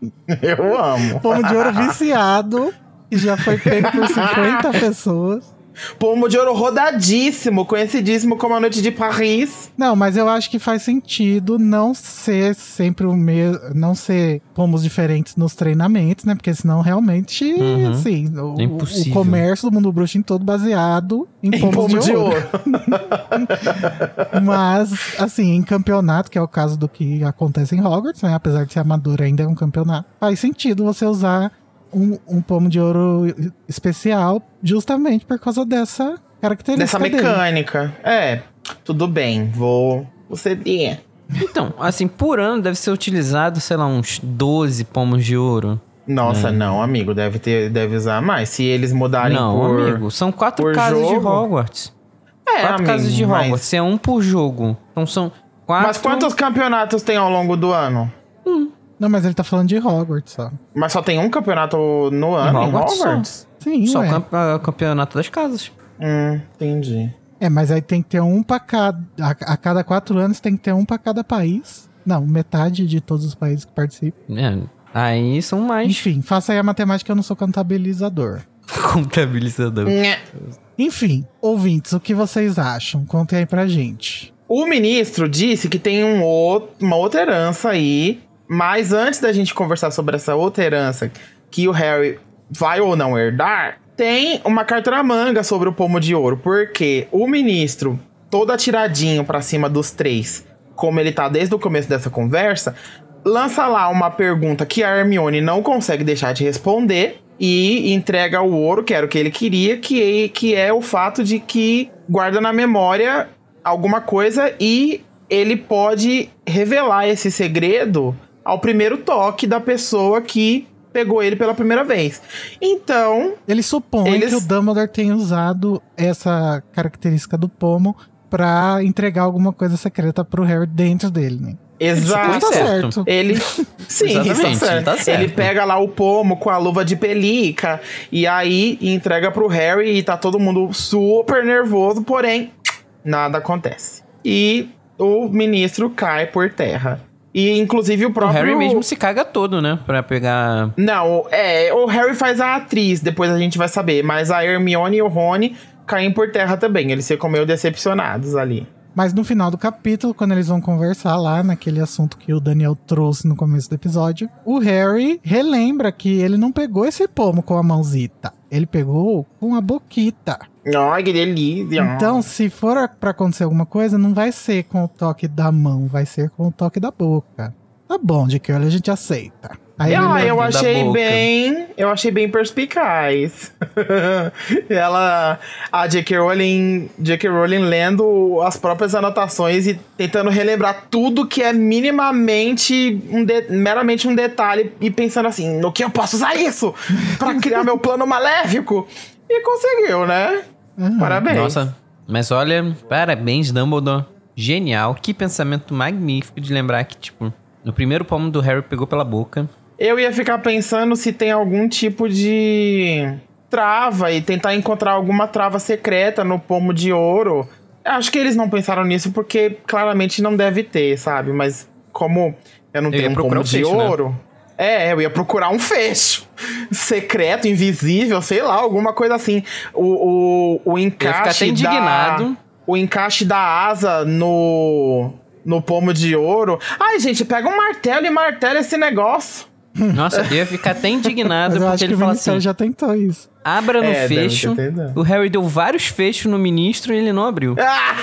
[LAUGHS] Eu amo. Pomo de ouro viciado, [LAUGHS] que já foi pego por 50 [LAUGHS] pessoas. Pomo de ouro rodadíssimo, conhecidíssimo como a Noite de Paris. Não, mas eu acho que faz sentido não ser sempre o mesmo. Não ser pomos diferentes nos treinamentos, né? Porque senão realmente, Uhum. assim, o, É impossível. o comércio do mundo bruxo em todo baseado em Em pomos pomo de, de ouro. ouro. [LAUGHS] Mas, assim, em campeonato, que é o caso do que acontece em Hogwarts, né? Apesar de ser amador, ainda é um campeonato. Faz sentido você usar um, um pomo de ouro especial justamente por causa dessa característica Dessa dele. mecânica. É, tudo bem, vou, vou ceder. Então, assim, por ano deve ser utilizado, sei lá, uns 12 pomos de ouro. Nossa, não, amigo, deve ter, deve usar mais. Se eles mudarem não, por. amigo, são quatro casas de? Hogwarts. É, quatro amigo, casas de mas- Hogwarts, é um por jogo. Então são quatro... Mas quantos campeonatos tem ao longo do ano? Não, mas ele tá falando de Hogwarts só. Mas só tem um campeonato no ano em Hogwarts só. Hogwarts? Sim, Só o ué. camp- ah, campeonato das casas. Hum, entendi. É, mas aí tem que ter um pra cada. A, a cada quatro anos tem que ter um pra cada país. Não, metade de todos os países que participam. É, aí são mais Enfim, faça aí a matemática, eu não sou contabilizador. [LAUGHS] contabilizador. Nhé. Enfim, ouvintes, o que vocês acham? Contem aí pra gente. O ministro disse que tem um outro, uma outra herança aí, mas antes da gente conversar sobre essa outra herança que o Harry vai ou não herdar, tem uma carta manga sobre o pomo de ouro, porque o ministro, todo atiradinho pra cima dos três, como ele tá desde o começo dessa conversa, lança lá uma pergunta que a Hermione não consegue deixar de responder e entrega o ouro, que era o que ele queria, que, que é o fato de que guarda na memória alguma coisa e ele pode revelar esse segredo ao primeiro toque da pessoa que pegou ele pela primeira vez. Então. Ele supõe Eles- que o Dumbledore tenha usado essa característica do pomo pra entregar alguma coisa secreta pro Harry dentro dele, né? Exato. Tá certo. certo. Ele. [LAUGHS] Sim, está certo. tá certo. Ele pega lá o pomo com a luva de pelica e aí entrega pro Harry e tá todo mundo super nervoso, porém, nada acontece. E o ministro cai por terra. E inclusive o O próprio. Harry mesmo se caga todo, né? Pra pegar. Não, é, o Harry faz a atriz, depois a gente vai saber, mas a Hermione e o Rony caem por terra também. Eles ficam meio decepcionados ali. Mas no final do capítulo, quando eles vão conversar lá naquele assunto que o Daniel trouxe no começo do episódio, o Harry relembra que ele não pegou esse pomo com a mãozita. Ele pegou com a boquita. Ai, que delícia. Então, se for pra acontecer alguma coisa, não vai ser com o toque da mão, vai ser com o toque da boca. Tá bom, de que a gente aceita. Aí ah, eu achei bem. Eu achei bem perspicaz. [LAUGHS] Ela. A J.K. Rowling. J.K. Rowling lendo as próprias anotações e tentando relembrar tudo que é minimamente. Um de- meramente um detalhe e pensando assim: no que eu posso usar isso? Pra criar meu plano maléfico? E conseguiu, né? Aham. Parabéns. Nossa, mas olha, parabéns, Dumbledore. Genial. Que pensamento magnífico de lembrar que, tipo, no primeiro pomo do Harry pegou pela boca. Eu ia ficar pensando se tem algum tipo de trava e tentar encontrar alguma trava secreta no pomo de ouro. Acho que eles não pensaram nisso porque claramente não deve ter, sabe? Mas como eu não Eu tenho um pomo de fecho, né? É, eu ia procurar um fecho secreto, invisível, sei lá, alguma coisa assim. O, o, o Eu ia ficar encaixe até indignado. da o encaixe da asa no no pomo de ouro. Ai, gente, pega um martelo e martela esse negócio. Nossa, eu ia ficar até indignado porque acho ele fala Ministério assim: já tentou isso. abra no É, fecho. O Harry deu vários fechos no ministro e ele não abriu. [LAUGHS] Ah,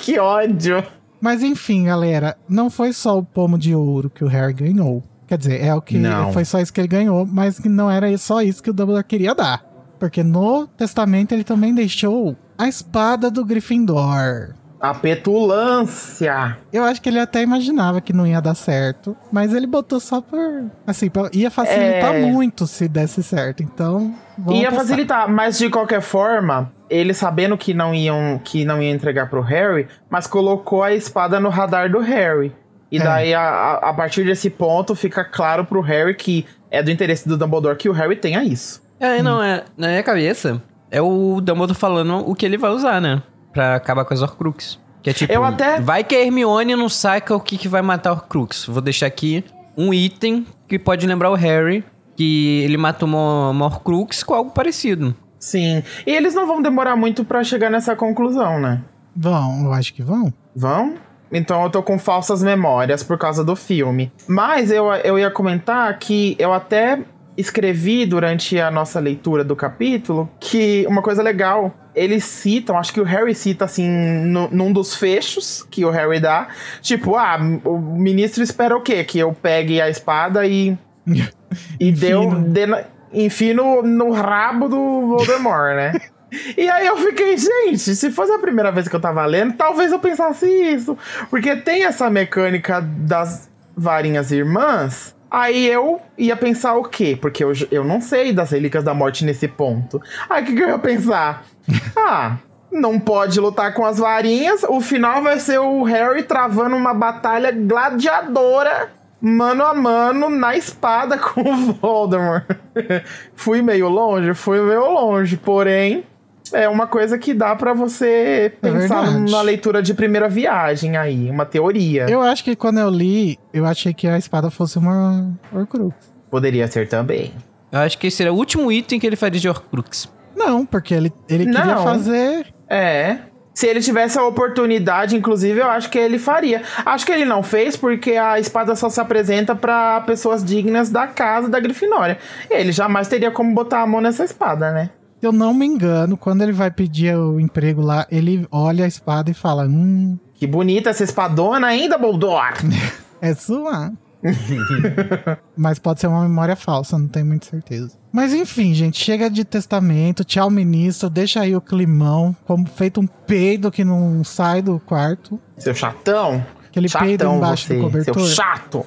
que ódio. Mas enfim, galera, não foi só o pomo de ouro que o Harry ganhou. Quer dizer, é o que Não. foi só isso que ele ganhou, mas não era só isso que o Dumbledore queria dar. Porque no testamento ele também deixou a espada do Gryffindor. A petulância. Eu acho que ele até imaginava que não ia dar certo, mas ele botou só por. Assim, ia facilitar É. muito se desse certo. Então. Ia passar. facilitar, mas de qualquer forma, ele sabendo que não iam que não ia entregar pro Harry, mas colocou a espada no radar do Harry. E É. daí, a, a, a partir desse ponto, fica claro pro Harry que é do interesse do Dumbledore que o Harry tenha isso. É, não, é. Na minha cabeça, é o Dumbledore falando o que ele vai usar, né? Pra acabar com as Horcruxes. Que é tipo, Eu até- vai que a Hermione não saca o que, que vai matar o Horcrux. Vou deixar aqui um item que pode lembrar o Harry que ele matou uma, uma Horcrux com algo parecido. Sim. E eles não vão demorar muito pra chegar nessa conclusão, né? Vão, eu acho que vão. Vão? Então eu tô com falsas memórias por causa do filme. Mas eu, eu ia comentar que eu até escrevi durante a nossa leitura do capítulo que uma coisa legal, eles citam, acho que o Harry cita assim, no- num dos fechos que o Harry dá, tipo, ah, o ministro espera o quê? Que eu pegue a espada e. [LAUGHS] E deu. na- Enfim, no, no rabo do Voldemort, né? [LAUGHS] E aí eu fiquei, gente, se fosse a primeira vez que eu tava lendo, talvez eu pensasse isso. Porque tem essa mecânica das varinhas irmãs. Aí eu ia pensar o quê? Porque eu, eu não sei das relíquias da morte nesse ponto. Aí o que, que eu ia pensar? [LAUGHS] Ah, não pode lutar com as varinhas. O final vai ser o Harry travando uma batalha gladiadora, mano a mano, na espada com o Voldemort. [LAUGHS] fui meio longe, fui meio longe, porém. É uma coisa que dá pra você pensar verdade. na leitura de primeira viagem aí, uma teoria. Eu acho que quando eu li, eu achei que a espada fosse uma Horcrux. Poderia ser também. Eu acho que esse era o último item que ele faria de Horcrux. Não, porque ele, ele queria Não. fazer. É. Se ele tivesse a oportunidade, inclusive, eu acho que ele faria. Acho que ele não fez porque a espada só se apresenta para pessoas dignas da casa da Grifinória. Ele jamais teria como botar a mão nessa espada, né? Eu não me engano, quando ele vai pedir o emprego lá, ele olha a espada e fala: Hum, Que bonita essa espadona ainda, Boldor! [LAUGHS] é sua. [LAUGHS] Mas pode ser uma memória falsa, não tenho muita certeza. Mas enfim, gente, chega de testamento, tchau ministro, deixa aí o climão, como feito um peido que não sai do quarto. Seu chatão. Aquele peido Chatão embaixo você, do cobertor. Seu chato.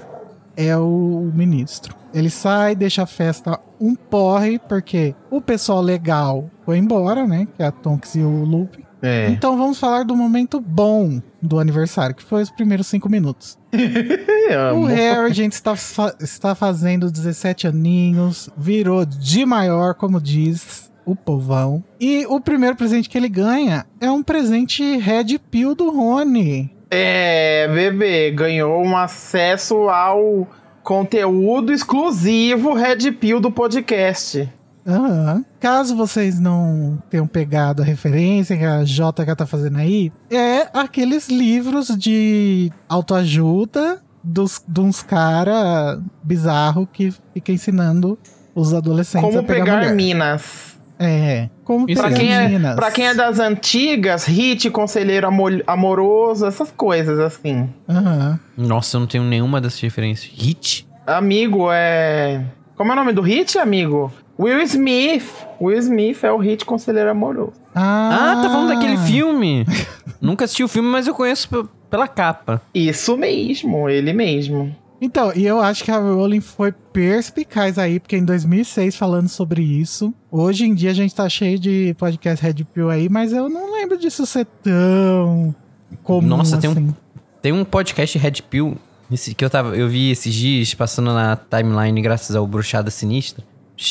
É o ministro. Ele sai, deixa a festa um porre, porque o pessoal legal foi embora, né? Que é a Tonks e o Lupe. É. Então vamos falar do momento bom do aniversário, que foi os primeiros cinco minutos. [LAUGHS] O Harry, gente, está, fa- está fazendo 17 aninhos, virou de maior, como diz o povão. E o primeiro presente que ele ganha é um presente Red Pill do Rony. É, bebê, ganhou um acesso ao conteúdo exclusivo Red Pill do podcast. Aham. Caso vocês não tenham pegado a referência que a JK tá fazendo aí, é aqueles livros de autoajuda dos, de uns cara bizarro que fica ensinando os adolescentes Como a pegar, pegar minas. É, como Pra quem, é, pra quem é das antigas, hit, conselheiro amo- amoroso, essas coisas assim. Aham. Nossa, eu não tenho nenhuma dessas referências. Hit? Amigo, é. Como é o nome do hit, amigo? Will Smith. Will Smith é o hit conselheiro amoroso. Ah, Ah, tá falando daquele filme. [LAUGHS] Nunca assisti o filme, mas eu conheço pe- pela capa. Isso mesmo, ele mesmo. Então, e eu acho que a Rowling foi perspicaz aí, porque em 2006 falando sobre isso. Hoje em dia a gente tá cheio de podcast Red Pill aí, mas eu não lembro disso ser tão comum Nossa, tem um- assim. Tem um podcast Red Pill esse, que eu, tava, eu vi esses dias passando na timeline graças ao Bruxada Sinistra.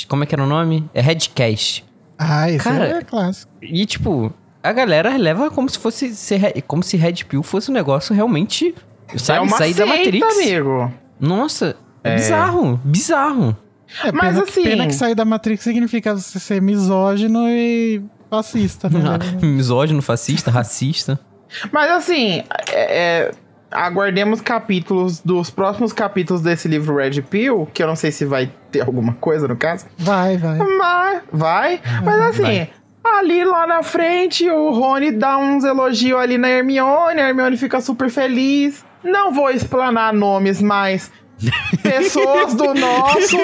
Como é que era o nome? É Redcast. Ah, esse Cara, é clássico. E, tipo, a galera leva como se fosse como se Red Pill fosse um negócio realmente. Sabe, é uma sair da seita, Matrix. amigo. Nossa, é, É. bizarro, bizarro. É, Mas pena, assim- pena que sair da Matrix significa você ser misógino e fascista, né? [LAUGHS] Misógino, fascista, racista. Mas assim, é- é, aguardemos capítulos dos próximos capítulos desse livro Red Pill, que eu não sei se vai ter alguma coisa no caso. Vai, vai. Mas vai. Mas assim, Vai. ali lá na frente, o Rony dá uns elogios ali na Hermione, a Hermione fica super feliz. Não vou explanar nomes, mas [LAUGHS] pessoas do nosso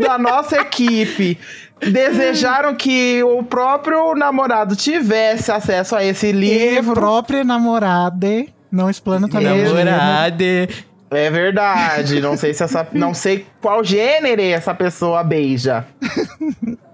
da nossa equipe desejaram que o próprio namorado tivesse acesso a esse E a livro. própria namorada não explana também. Namorade. É verdade. Não sei se essa. Não sei qual gênero essa pessoa beija.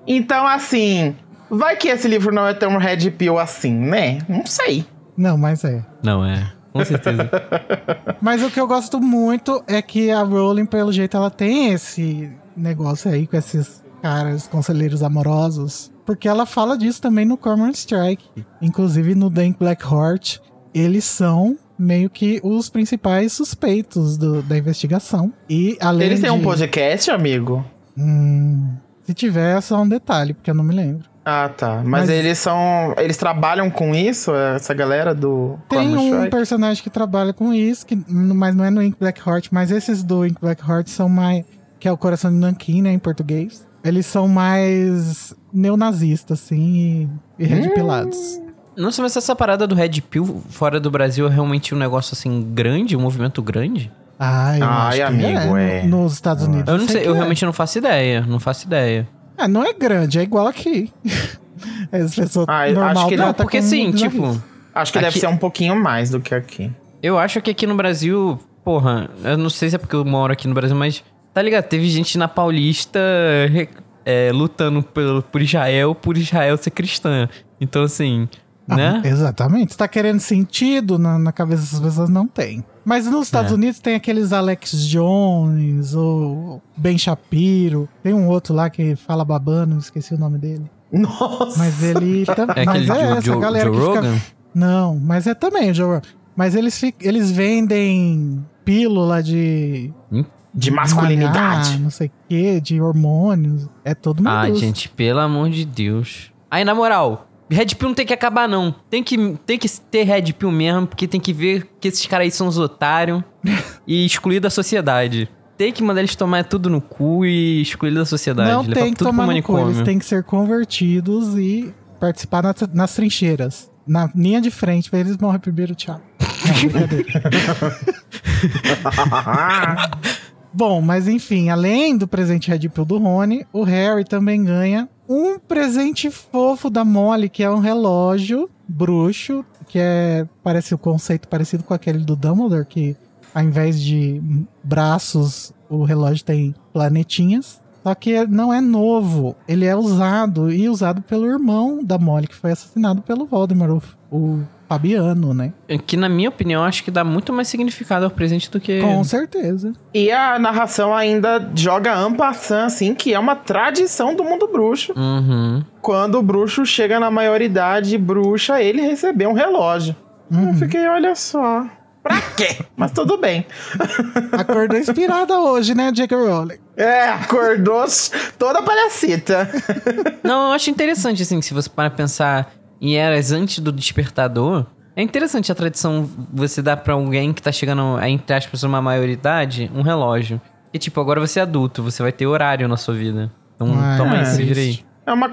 Então, assim. Vai que esse livro não é tão red pill assim, né? Não sei. Não, mas é. Não, é. Com certeza. [LAUGHS] Mas o que eu gosto muito é que a Rowling, pelo jeito, ela tem esse negócio aí com esses caras, conselheiros amorosos. Porque ela fala disso também no Cormoran Strike. Inclusive no Dank Blackheart, eles são meio que os principais suspeitos do- da investigação. E além Eles têm um de- podcast, amigo? Hum, se tiver, é só um detalhe, porque eu não me lembro. Ah, tá. Mas, Mas- eles são. Eles trabalham com isso, essa galera do Tem um personagem que trabalha com isso, que, mas não é no Ink Blackheart, mas esses do Ink Blackheart são mais. que é o coração de Nankin, né, em português. Eles são mais neonazistas, assim, e, e red Hum. pilados. Nossa, mas essa parada do Red Pill fora do Brasil é realmente um negócio assim grande, um movimento grande? Ah, eu Ai, acho que amigo, é, é. no- Nos Estados Unidos. Eu não sei, que eu é. realmente não faço ideia. Não faço ideia. Ah, não é grande, é igual aqui. [LAUGHS] As pessoas Ah, eu normal acho que Não, porque como assim, bizarrice. tipo, Acho que deve Aqui- ser um pouquinho mais do que aqui. eu acho que aqui no Brasil, porra, eu não sei se é porque eu moro aqui no Brasil, mas tá ligado? Teve gente na Paulista é, lutando por, por Israel, por Israel ser cristã. Então, assim, Ah, né? Exatamente. Você tá querendo sentido na, na cabeça das pessoas? Não tem. Mas nos Estados É. Unidos tem aqueles Alex Jones, ou Ben Shapiro. Tem um outro lá que fala babando, esqueci o nome dele. Nossa! Mas ele [LAUGHS] tá, É mas é essa Joe, galera Joe que Rogan? fica. Não, mas é também o Joe Rogan. Mas eles, fi- eles vendem pílula de. De masculinidade. malhar, não sei o que, de hormônios. É todo mundo. Ah, gente, pelo amor de Deus. Aí, na moral, Red Pill não tem que acabar, não. Tem que, tem que ter Red Pill mesmo, porque tem que ver que esses caras aí são os otários [LAUGHS] e excluir da sociedade. Tem que mandar eles tomar tudo no cu e excluir da sociedade. Não levar tem que tomar no cu, eles têm que ser convertidos e participar nas, nas trincheiras. Na linha de frente, pra eles morrem primeiro, tchau. [LAUGHS] Não, brincadeira. [LAUGHS] Bom, mas enfim, além do presente Red Pill do Rony, o Harry também ganha um presente fofo da Molly, que é um relógio bruxo, que é parece o conceito parecido com aquele do Dumbledore, que ao invés de braços, o relógio tem planetinhas. Só que não é novo, ele é usado e usado pelo irmão da Molly, que foi assassinado pelo Voldemort, o, o Fabiano, né? Que, na minha opinião, acho que dá muito mais significado ao presente do que. Com certeza. E a narração ainda joga ampassant, assim, que é uma tradição do mundo bruxo. Uhum. Quando o bruxo chega na maioridade bruxa, ele recebeu um relógio. Eu fiquei, olha só. Pra quê? Mas tudo bem. [LAUGHS] Acordou inspirada hoje, né, J.K. Rowling? É, acordou toda palhacita. Não, eu acho interessante, assim, se você para pensar em eras antes do despertador. É interessante a tradição você dar pra alguém que tá chegando, a, entre aspas, uma maioridade, um relógio. E tipo, agora você é adulto, você vai ter horário na sua vida. Então Ah, toma é aí, se vira aí. triste. É uma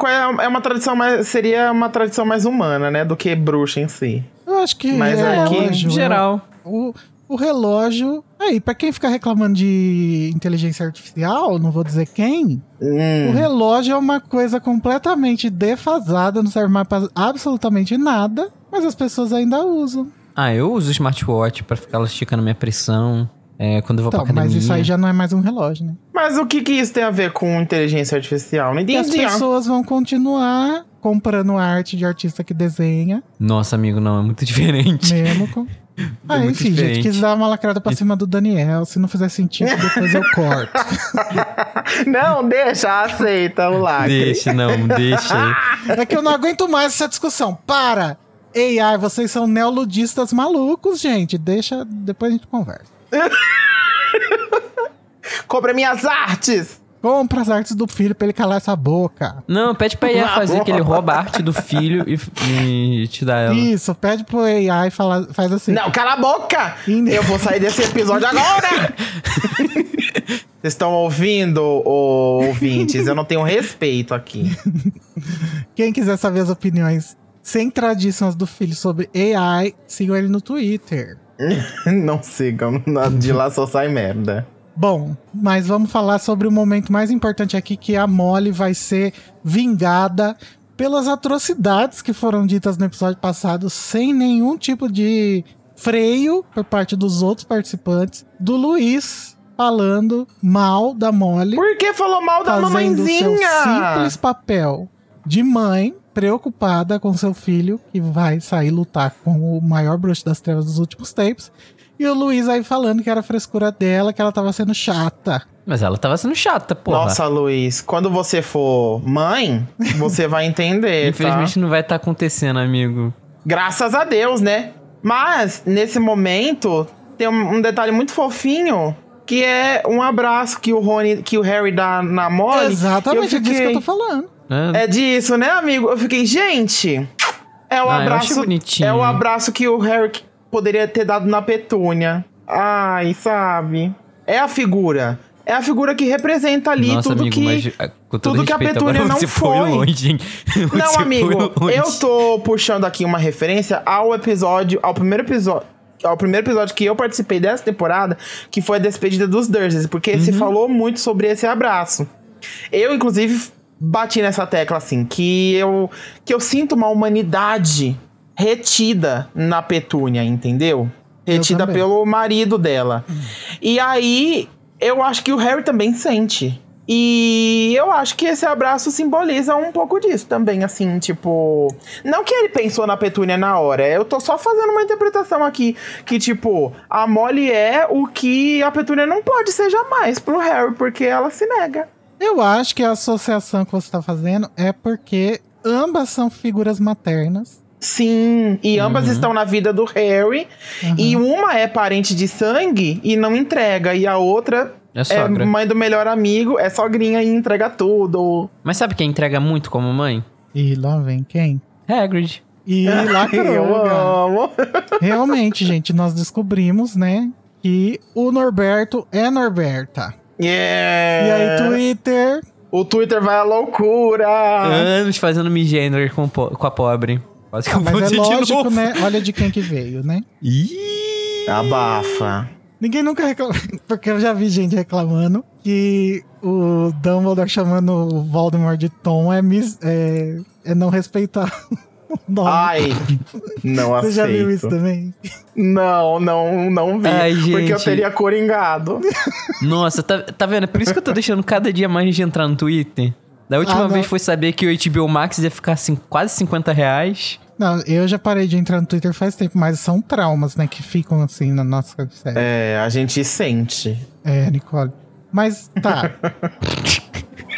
é uma tradição mais. Seria uma tradição mais humana, né? Do que bruxa em si. Eu acho que Mas é aqui, relógio, Em é- geral. O, o relógio. Aí, pra quem ficar reclamando de inteligência artificial, não vou dizer quem, Hum. o relógio é uma coisa completamente defasada, não serve mais pra absolutamente nada, mas as pessoas ainda usam. Ah, eu uso o smartwatch pra ficar esticando minha pressão. É, quando eu vou Então, pra academia. mas isso aí já não é mais um relógio, né? Mas o que, que isso tem a ver com inteligência artificial? Não E as entendi. pessoas vão continuar comprando arte de artista que desenha, Nossa, amigo, não, é muito [LAUGHS] diferente. mesmo com. Ah, enfim, gente, diferente. quis dar uma lacrada pra cima do Daniel. Se não fizer sentido, depois eu corto. [LAUGHS] Não, deixa, aceita o lacre. Deixa, não, deixa. [LAUGHS] É que eu não aguento mais essa discussão. Para! AI, vocês são neoludistas malucos, gente. Deixa, depois a gente conversa. [LAUGHS] Compra minhas artes! Compra as artes do filho pra ele calar essa boca. Não, pede pra IA Ah, fazer bom. que ele rouba a arte do filho e, e te dá ela. Isso, pede pro AI e fala, faz assim. Não, cala a boca! Eu vou sair desse episódio agora! [LAUGHS] Vocês estão ouvindo, ouvintes? Eu não tenho respeito aqui. Quem quiser saber as opiniões centradíssimas do filho sobre AI, sigam ele no Twitter. [LAUGHS] Não sigam, de lá só sai merda. Bom, mas vamos falar sobre o momento mais importante aqui, que a Molly vai ser vingada pelas atrocidades que foram ditas no episódio passado, sem nenhum tipo de freio por parte dos outros participantes, do Luiz falando mal da Molly, Por que falou mal da o seu mamãezinha? simples papel de mãe preocupada com seu filho, que vai sair lutar com o maior bruxo das trevas dos últimos tempos. E o Luiz aí falando que era frescura dela, que ela tava sendo chata. Mas ela tava sendo chata, porra. Nossa, Luiz, quando você for mãe, você vai entender, Infelizmente tá? não vai estar acontecendo, amigo. Graças a Deus, né? Mas, nesse momento, tem um, um detalhe muito fofinho, que é um abraço que o Rony, que o Harry dá na Molly. Exatamente, Eu é disso que eu fiquei- tô falando. É, É disso, né, amigo? Eu fiquei, gente, é o Ah, abraço. É o abraço que o Harry poderia ter dado na Petúnia. Ai, sabe? É a figura. É a figura que representa ali Nossa, tudo amigo, que. mas todo tudo que a respeito, Petúnia não foi. longe? [LAUGHS] Não, amigo, eu tô puxando aqui uma referência ao episódio, ao primeiro episódio. Ao primeiro episódio que eu participei dessa temporada, que foi a despedida dos Dursleys, porque Uhum. se falou muito sobre esse abraço. Eu, inclusive, bati nessa tecla assim, que eu, que eu sinto uma humanidade retida na Petúnia, entendeu? Retida pelo marido dela. E aí, eu acho que o Harry também sente. E eu acho que esse abraço simboliza um pouco disso também, assim, tipo. Não que ele pensou na Petúnia na hora, eu tô só fazendo uma interpretação aqui. Que, tipo, a Molly é o que a Petúnia não pode ser jamais pro Harry, porque ela se nega. Eu acho que a associação que você tá fazendo é porque ambas são figuras maternas. Sim, e ambas estão na vida do Harry. E uma é parente de sangue e não entrega. E a outra É sogra. mãe do melhor amigo, é sogrinha e entrega tudo. Mas sabe quem entrega muito como mãe? E lá vem quem? Hagrid. E lacrou, [LAUGHS] Eu amo. [LAUGHS] Realmente, gente, nós descobrimos, né, que o Norberto é Norberta. Yeah. E aí, Twitter, O Twitter vai à loucura. Anos fazendo misgender com, com a pobre. Quase que eu vou mas é lógico, novo. né? Olha de quem que veio, né? Ih! Abafa. Ninguém nunca reclama, [LAUGHS] porque eu já vi gente reclamando que o Dumbledore chamando o Voldemort de Tom é, mis, é, é não respeitar [LAUGHS] o nome. Ai, não Você aceito. já viu isso também? Não, não, não vi. Ai, Porque eu teria coringado. Nossa, tá, tá vendo? É por isso que eu tô deixando cada dia mais de entrar no Twitter. Da última Ah, vez foi saber que o HBO Max ia ficar assim, quase 50 reais. Não, eu já parei de entrar no Twitter faz tempo, mas são traumas, né, que ficam assim na nossa série. É, a gente sente. É, Nicole. Mas tá. [LAUGHS]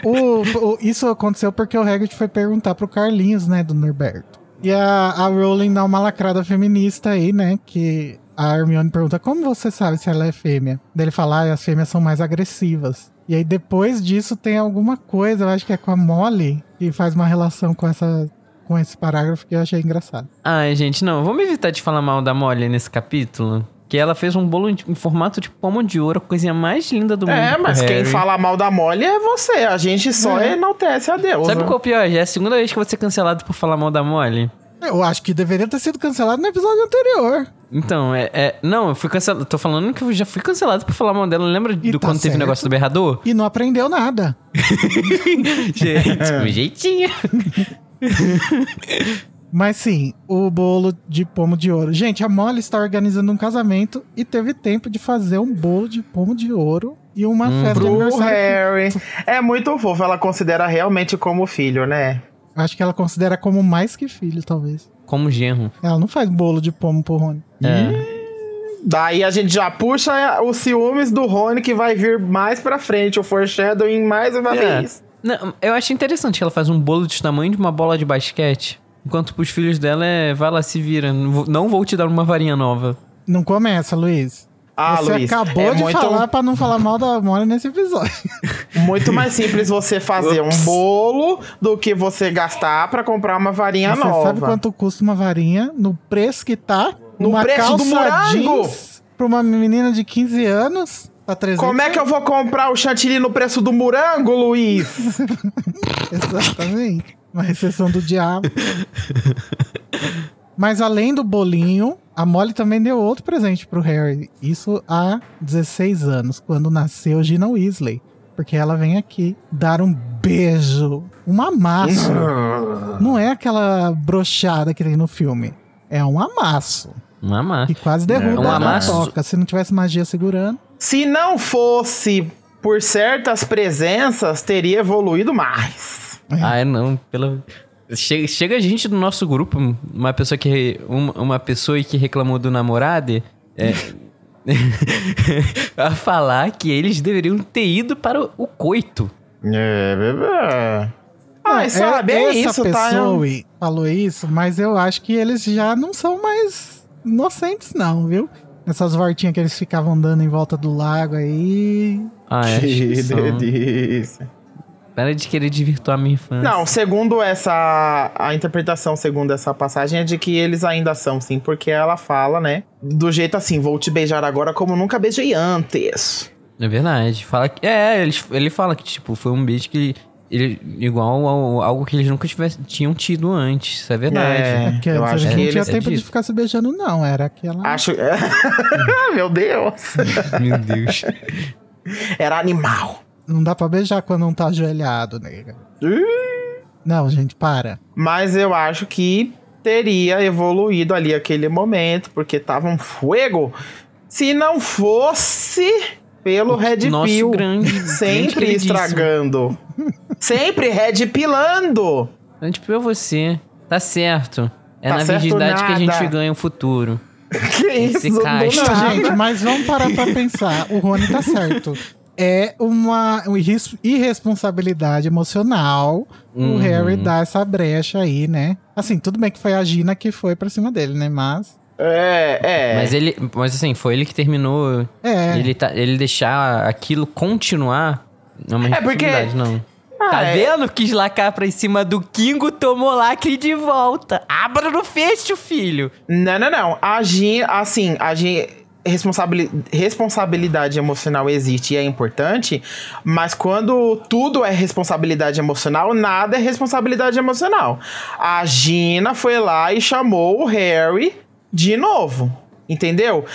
O- o- isso aconteceu porque o Hagrid foi perguntar pro Carlinhos, né, do Norberto. E a, a Rowling dá uma lacrada feminista aí, né, que a Hermione pergunta, como você sabe se ela é fêmea? Daí ele fala, ah, as fêmeas são mais agressivas. E aí depois disso tem alguma coisa, eu acho que é com a Molly, que faz uma relação com essa com esse parágrafo que eu achei engraçado. Ai, gente, não, vamos evitar de falar mal da Molly nesse capítulo. Que ela fez um bolo em, formato de pomo de ouro, a coisinha mais linda do mundo. É, mas quem Harry. fala mal da Molly é você. A gente só É. enaltece a Deus. Sabe qual é o pior? Já é a segunda vez que eu vou ser cancelado por falar mal da Molly. Eu acho que deveria ter sido cancelado no episódio anterior. Então, é, é- Não, eu fui cancelado. Tô falando que eu já fui cancelado por falar mal dela. Lembra E do tá quando teve o certo. negócio do berrador? E não aprendeu nada. [LAUGHS] Gente, um jeitinho. [LAUGHS] Mas sim, o bolo de pomo de ouro. Gente, a Molly está organizando um casamento e teve tempo de fazer um bolo de pomo de ouro e uma festa de Pro. Harry. É muito fofo. Ela considera realmente como filho, né? que- Acho que ela considera como mais que filho, talvez. Como genro. Ela não faz bolo de pomo pro Rony. É. Daí a gente já puxa os ciúmes do Rony que vai vir mais pra frente. O foreshadowing mais uma É. vez. Não, eu acho interessante que ela faz um bolo de tamanho de uma bola de basquete. Enquanto pros filhos dela é, vai lá, se vira. Não vou- Não vou te dar uma varinha nova. Não começa, Luiz. Ah, Você Luiz, acabou é de muito, falar pra não falar mal da Molly nesse episódio. [LAUGHS] muito mais simples você fazer um bolo do que você gastar pra comprar uma varinha Você nova. sabe quanto custa uma varinha no preço que tá? No uma preço do calça morango? jeans pra uma menina de 15 anos? Tá 300 Como é que eu vou comprar o chantilly no preço do morango, Luiz? [LAUGHS] Exatamente. Uma recessão do diabo. Mas além do bolinho, a Molly também deu outro presente pro Harry. Isso há 16 anos, quando nasceu Gina Weasley. Porque ela vem aqui dar um beijo, um amasso. [LAUGHS] Não é aquela brochada que tem no filme. É um amasso. Um amar. Que quase derruba Um a amasso. toca. Se não tivesse magia segurando. Se não fosse por certas presenças, teria evoluído mais. Ah, não. Pela... Chega, chega gente do nosso grupo, uma pessoa que. Uma, uma pessoa que reclamou do namorado. É, [LAUGHS] a falar que eles deveriam ter ido para o, o coito. É, bebê. Ai, Não, sabe, é, essa isso, tá? pessoa falou isso, mas eu acho que eles já não são mais inocentes, não, viu? Nessas voltinhas que eles ficavam dando em volta do lago aí. Ah, é. que delícia. Para de querer desvirtuar minha infância. Não, segundo essa. A interpretação, segundo essa passagem, é de que eles ainda são, sim, porque ela fala, né? Do jeito assim, vou te beijar agora como nunca beijei antes. É verdade. Fala que, é, ele, ele fala que, tipo, foi um beijo que. Ele, igual ao, algo que eles nunca tivesse, tinham tido antes. Isso é verdade. É, É porque eu antes acho a gente que não tinha eles- tempo de ficar se beijando, não. Era aquela. Acho. [LAUGHS] Meu Deus! [LAUGHS] Meu Deus. Era animal. Não dá pra beijar quando não tá ajoelhado, nega. Não, gente, para. Mas eu acho que teria evoluído ali aquele momento, porque tava um fuego. Se não fosse pelo Red Nosso Pill. grande- [LAUGHS] grande sempre queridíssimo. estragando. sempre Red Pilando. Então, tipo, eu você. Tá certo. É Tá na certo virgindade que a gente ganha o futuro. [LAUGHS] Que Esse isso, castro. Gente, mas vamos parar pra pensar. O Rony tá certo. É uma, uma irres- irresponsabilidade emocional Uhum. o Harry dar essa brecha aí, né? Assim, tudo bem que foi a Gina que foi pra cima dele, né? Mas. É, é. Mas ele. Mas assim, foi ele que terminou. É. Ele, tá, ele deixar aquilo continuar. Não é uma É porque- não. Tá Ah, é. vendo? Quis lacar pra em cima do Kingo, tomou lacre de volta. Abra no fecho, filho. Não, não, não. Agir, assim, agir. Responsabili responsabilidade emocional existe e é importante, mas quando tudo é responsabilidade emocional, nada é responsabilidade emocional. A Gina foi lá e chamou o Harry de novo. Entendeu?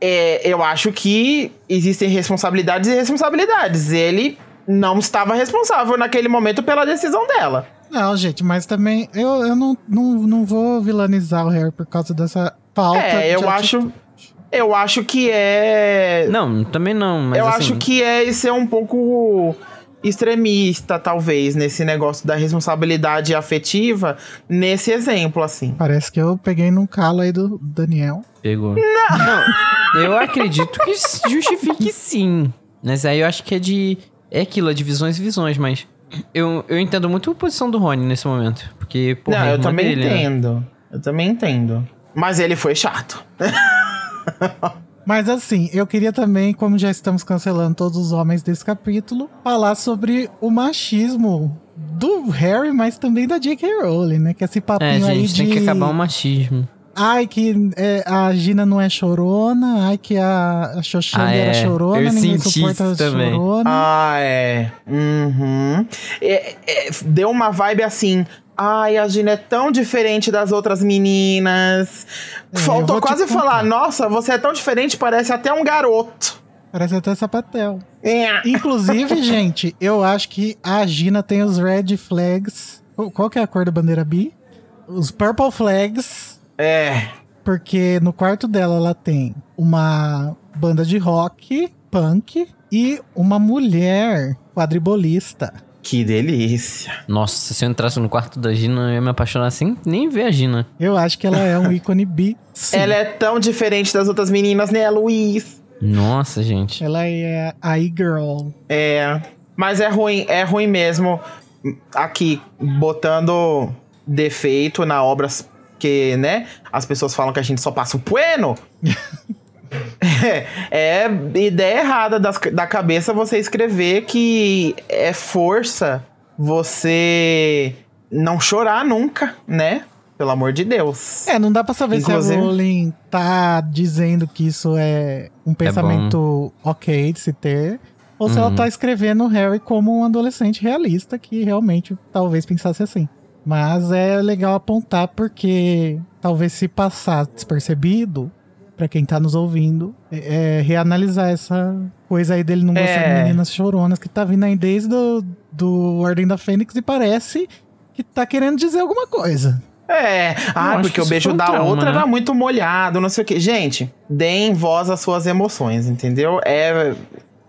É, eu acho que existem responsabilidades e responsabilidades. Ele não estava responsável naquele momento pela decisão dela. Não, gente, mas também eu, eu não, não, não vou vilanizar o Harry por causa dessa falta É, de eu acho. Eu acho que é. Não, também não, mas eu assim, acho que é ser um pouco extremista, talvez, nesse negócio da responsabilidade afetiva, nesse exemplo, assim. Parece que eu peguei num calo aí do Daniel. Pegou. Não. eu acredito que justifique sim. Mas aí eu acho que é de. É aquilo, é de visões e visões, mas. Eu, eu entendo muito a posição do Rony nesse momento. Porque, porra, Não, é eu também dele, né? entendo. Eu também entendo. Mas ele foi chato. [LAUGHS] Mas assim, eu queria também, como já estamos cancelando todos os homens desse capítulo, falar sobre o machismo do Harry, mas também da J.K. Rowling, né? Que esse É, papinho aí gente, de... tem que acabar o machismo. Ai, que é, a Gina não é chorona. Ai, que a, a Xoxang Ah, era é. chorona. Eu ninguém senti suporta isso também. chorona. Ah, é. Uhum. É, é, deu uma vibe assim. Ai, a Gina é tão diferente das outras meninas. É, Faltou quase falar, nossa, você é tão diferente, parece até um garoto. Parece até sapatel. É. Inclusive, [LAUGHS] gente, eu acho que a Gina tem os red flags. Qual- que é a cor da bandeira bi? Os purple flags. É. Porque no quarto dela ela tem uma banda de rock, punk e uma mulher quadribolista. Que delícia. Nossa, se eu entrasse no quarto da Gina, eu ia me apaixonar sem nem ver a Gina. Eu acho que ela é um [LAUGHS] ícone bi. Sim. Ela é tão diferente das outras meninas, né, Luiz? Nossa, gente. Ela é a e-girl. É. Mas é ruim, é ruim mesmo. Aqui, botando defeito na obra, que, né? As pessoas falam que a gente só passa o pueno. [LAUGHS] [LAUGHS] É, é ideia errada das- da cabeça você escrever que é força você não chorar nunca, né? Pelo amor de Deus. É, não dá pra saber se Inclusive- a Rowling tá dizendo que isso é um pensamento ok de se ter. Ou se ela Uhum. tá escrevendo o Harry como um adolescente realista que realmente talvez pensasse assim. Mas é legal apontar porque talvez se passar despercebido, pra quem tá nos ouvindo, é, é reanalisar essa coisa aí dele não gostar É. de meninas choronas que tá vindo aí desde do, do Ordem da Fênix e parece que tá querendo dizer alguma coisa. É, ah, porque que o beijo um da trauma, outra né? era muito molhado, não sei o quê. Gente, deem voz às suas emoções, entendeu? É,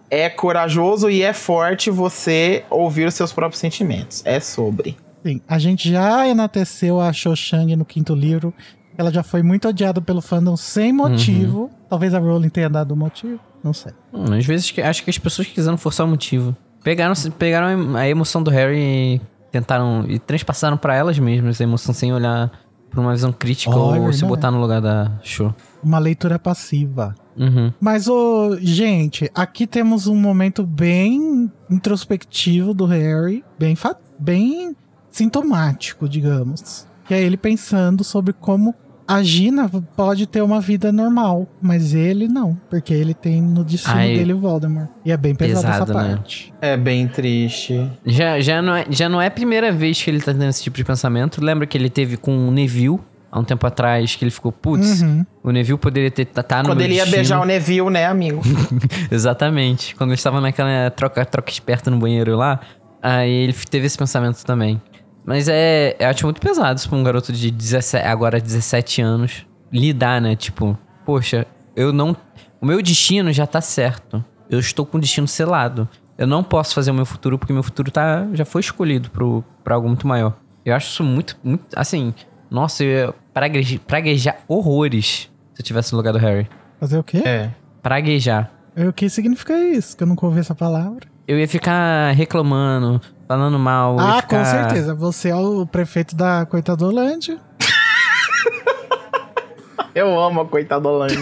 é corajoso e é forte você ouvir os seus próprios sentimentos. É sobre. Sim, a gente já enateceu a Cho Chang no quinto livro. Ela já foi muito odiada pelo fandom sem motivo. Talvez a Rowling tenha dado o motivo. Não sei. Hum, às vezes acho que as pessoas quiseram forçar o motivo. Pegaram, pegaram a emoção do Harry e tentaram. e transpassaram pra elas mesmas a emoção sem olhar pra uma visão crítica Oh, é ou se verdade. botar no lugar da show. Uma leitura passiva. Uhum. Mas, ô, gente, aqui temos um momento bem introspectivo do Harry. Bem, bem sintomático, digamos. Que é ele pensando sobre como a Gina pode ter uma vida normal, mas ele não, porque ele tem no destino Ai. dele o Voldemort. E é bem pesado essa Pesado, né? parte. É bem triste. Já, já, não é, já não é a primeira vez que ele tá tendo esse tipo de pensamento. Lembra que ele teve com o Neville há um tempo atrás, que ele ficou, putz, Uhum. o Neville poderia ter tá, tá no Quando meu ele ia destino. beijar o Neville, né, amigo? [LAUGHS] Exatamente. Quando eles estavam naquela troca, troca esperta no banheiro lá, aí ele teve esse pensamento também. Mas é, eu acho muito pesado isso pra um garoto de 17, agora 17 anos lidar, né? Tipo, poxa, eu não. O meu destino já tá certo. Eu estou com o destino selado. Eu não posso fazer o meu futuro porque meu futuro tá, já foi escolhido pro, pra algo muito maior. Eu acho isso muito, muito. Assim, nossa, eu ia praguejar, praguejar horrores se eu tivesse no lugar do Harry. Fazer o quê? É. Praguejar. O que significa isso? Que eu nunca ouvi essa palavra. Eu ia ficar reclamando, falando mal. Ah, ficar- com certeza. Você é o prefeito da Coitadolândia. [LAUGHS] Eu amo a coitada Holanda.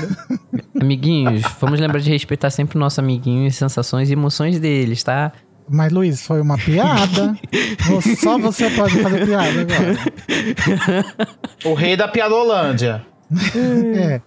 Amiguinhos, vamos lembrar de respeitar sempre o nosso amiguinho e sensações e emoções deles, tá? Mas, Luiz, foi uma piada. Só você pode fazer piada agora. O rei da piadolândia. [LAUGHS] É,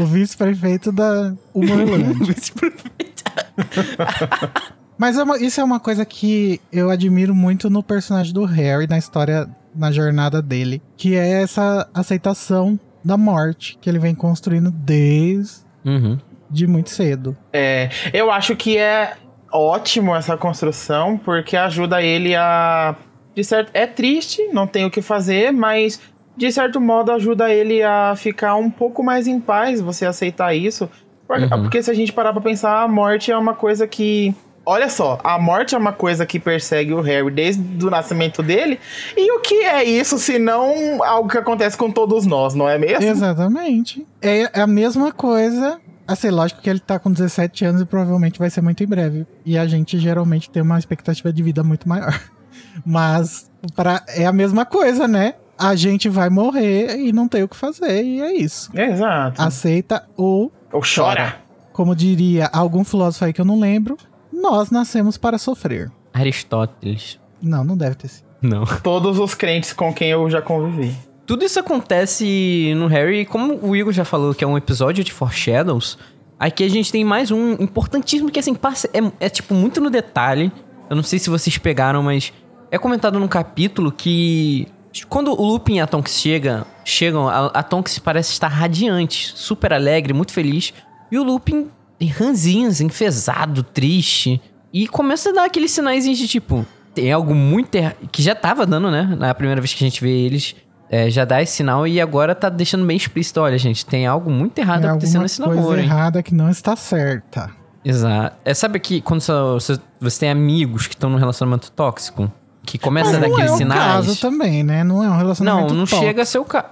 o vice-prefeito da Humorlândia. [LAUGHS] Mas é uma- isso é uma coisa que eu admiro muito no personagem do Harry, na história, na jornada dele, que é essa aceitação da morte que ele vem construindo desde Uhum. de muito cedo. É, eu acho que é ótimo essa construção, porque ajuda ele a. De certo, é triste, não tem o que fazer, mas de certo modo ajuda ele a ficar um pouco mais em paz, você aceitar isso. Por- Uhum. Porque se a gente parar pra pensar, a morte é uma coisa que. Olha só, a morte é uma coisa que persegue o Harry desde o nascimento dele. E o que é isso se não algo que acontece com todos nós, não é mesmo? Exatamente. É a mesma coisa. Assim, lógico que ele tá com 17 anos e provavelmente vai ser muito em breve. E a gente geralmente tem uma expectativa de vida muito maior. [LAUGHS] Mas pra, é a mesma coisa, né? A gente vai morrer e não tem o que fazer, e é isso. Exato. Aceita ou, Ou chora. como diria algum filósofo aí que eu não lembro, nós nascemos para sofrer. Aristóteles. Não, não deve ter sido. Não. [LAUGHS] Todos os crentes com quem eu já convivi. Tudo isso acontece no Harry, como o Igor já falou que é um episódio de Foreshadows, aqui a gente tem mais um importantíssimo que assim, passa, é, é tipo muito no detalhe. Eu não sei se vocês pegaram, mas é comentado num capítulo que quando o Lupin e a Tonks chega, chegam, a, a Tonks parece estar radiante, super alegre, muito feliz, e o Lupin ranzinhos, enfesado, triste, e começa a dar aqueles sinais de tipo, tem algo muito errado, que já tava dando, né, na primeira vez que a gente vê eles, é, já dá esse sinal e agora tá deixando bem explícito, olha gente, tem algo muito errado é acontecendo nesse coisa namoro, hein? errada que não está certa. Exato. É, sabe que quando você, você tem amigos que estão num relacionamento tóxico, que começa a dar não aqueles é o sinais... caso também, né? Não é um Não, relacionamento não tóxico. chega a ser o caso.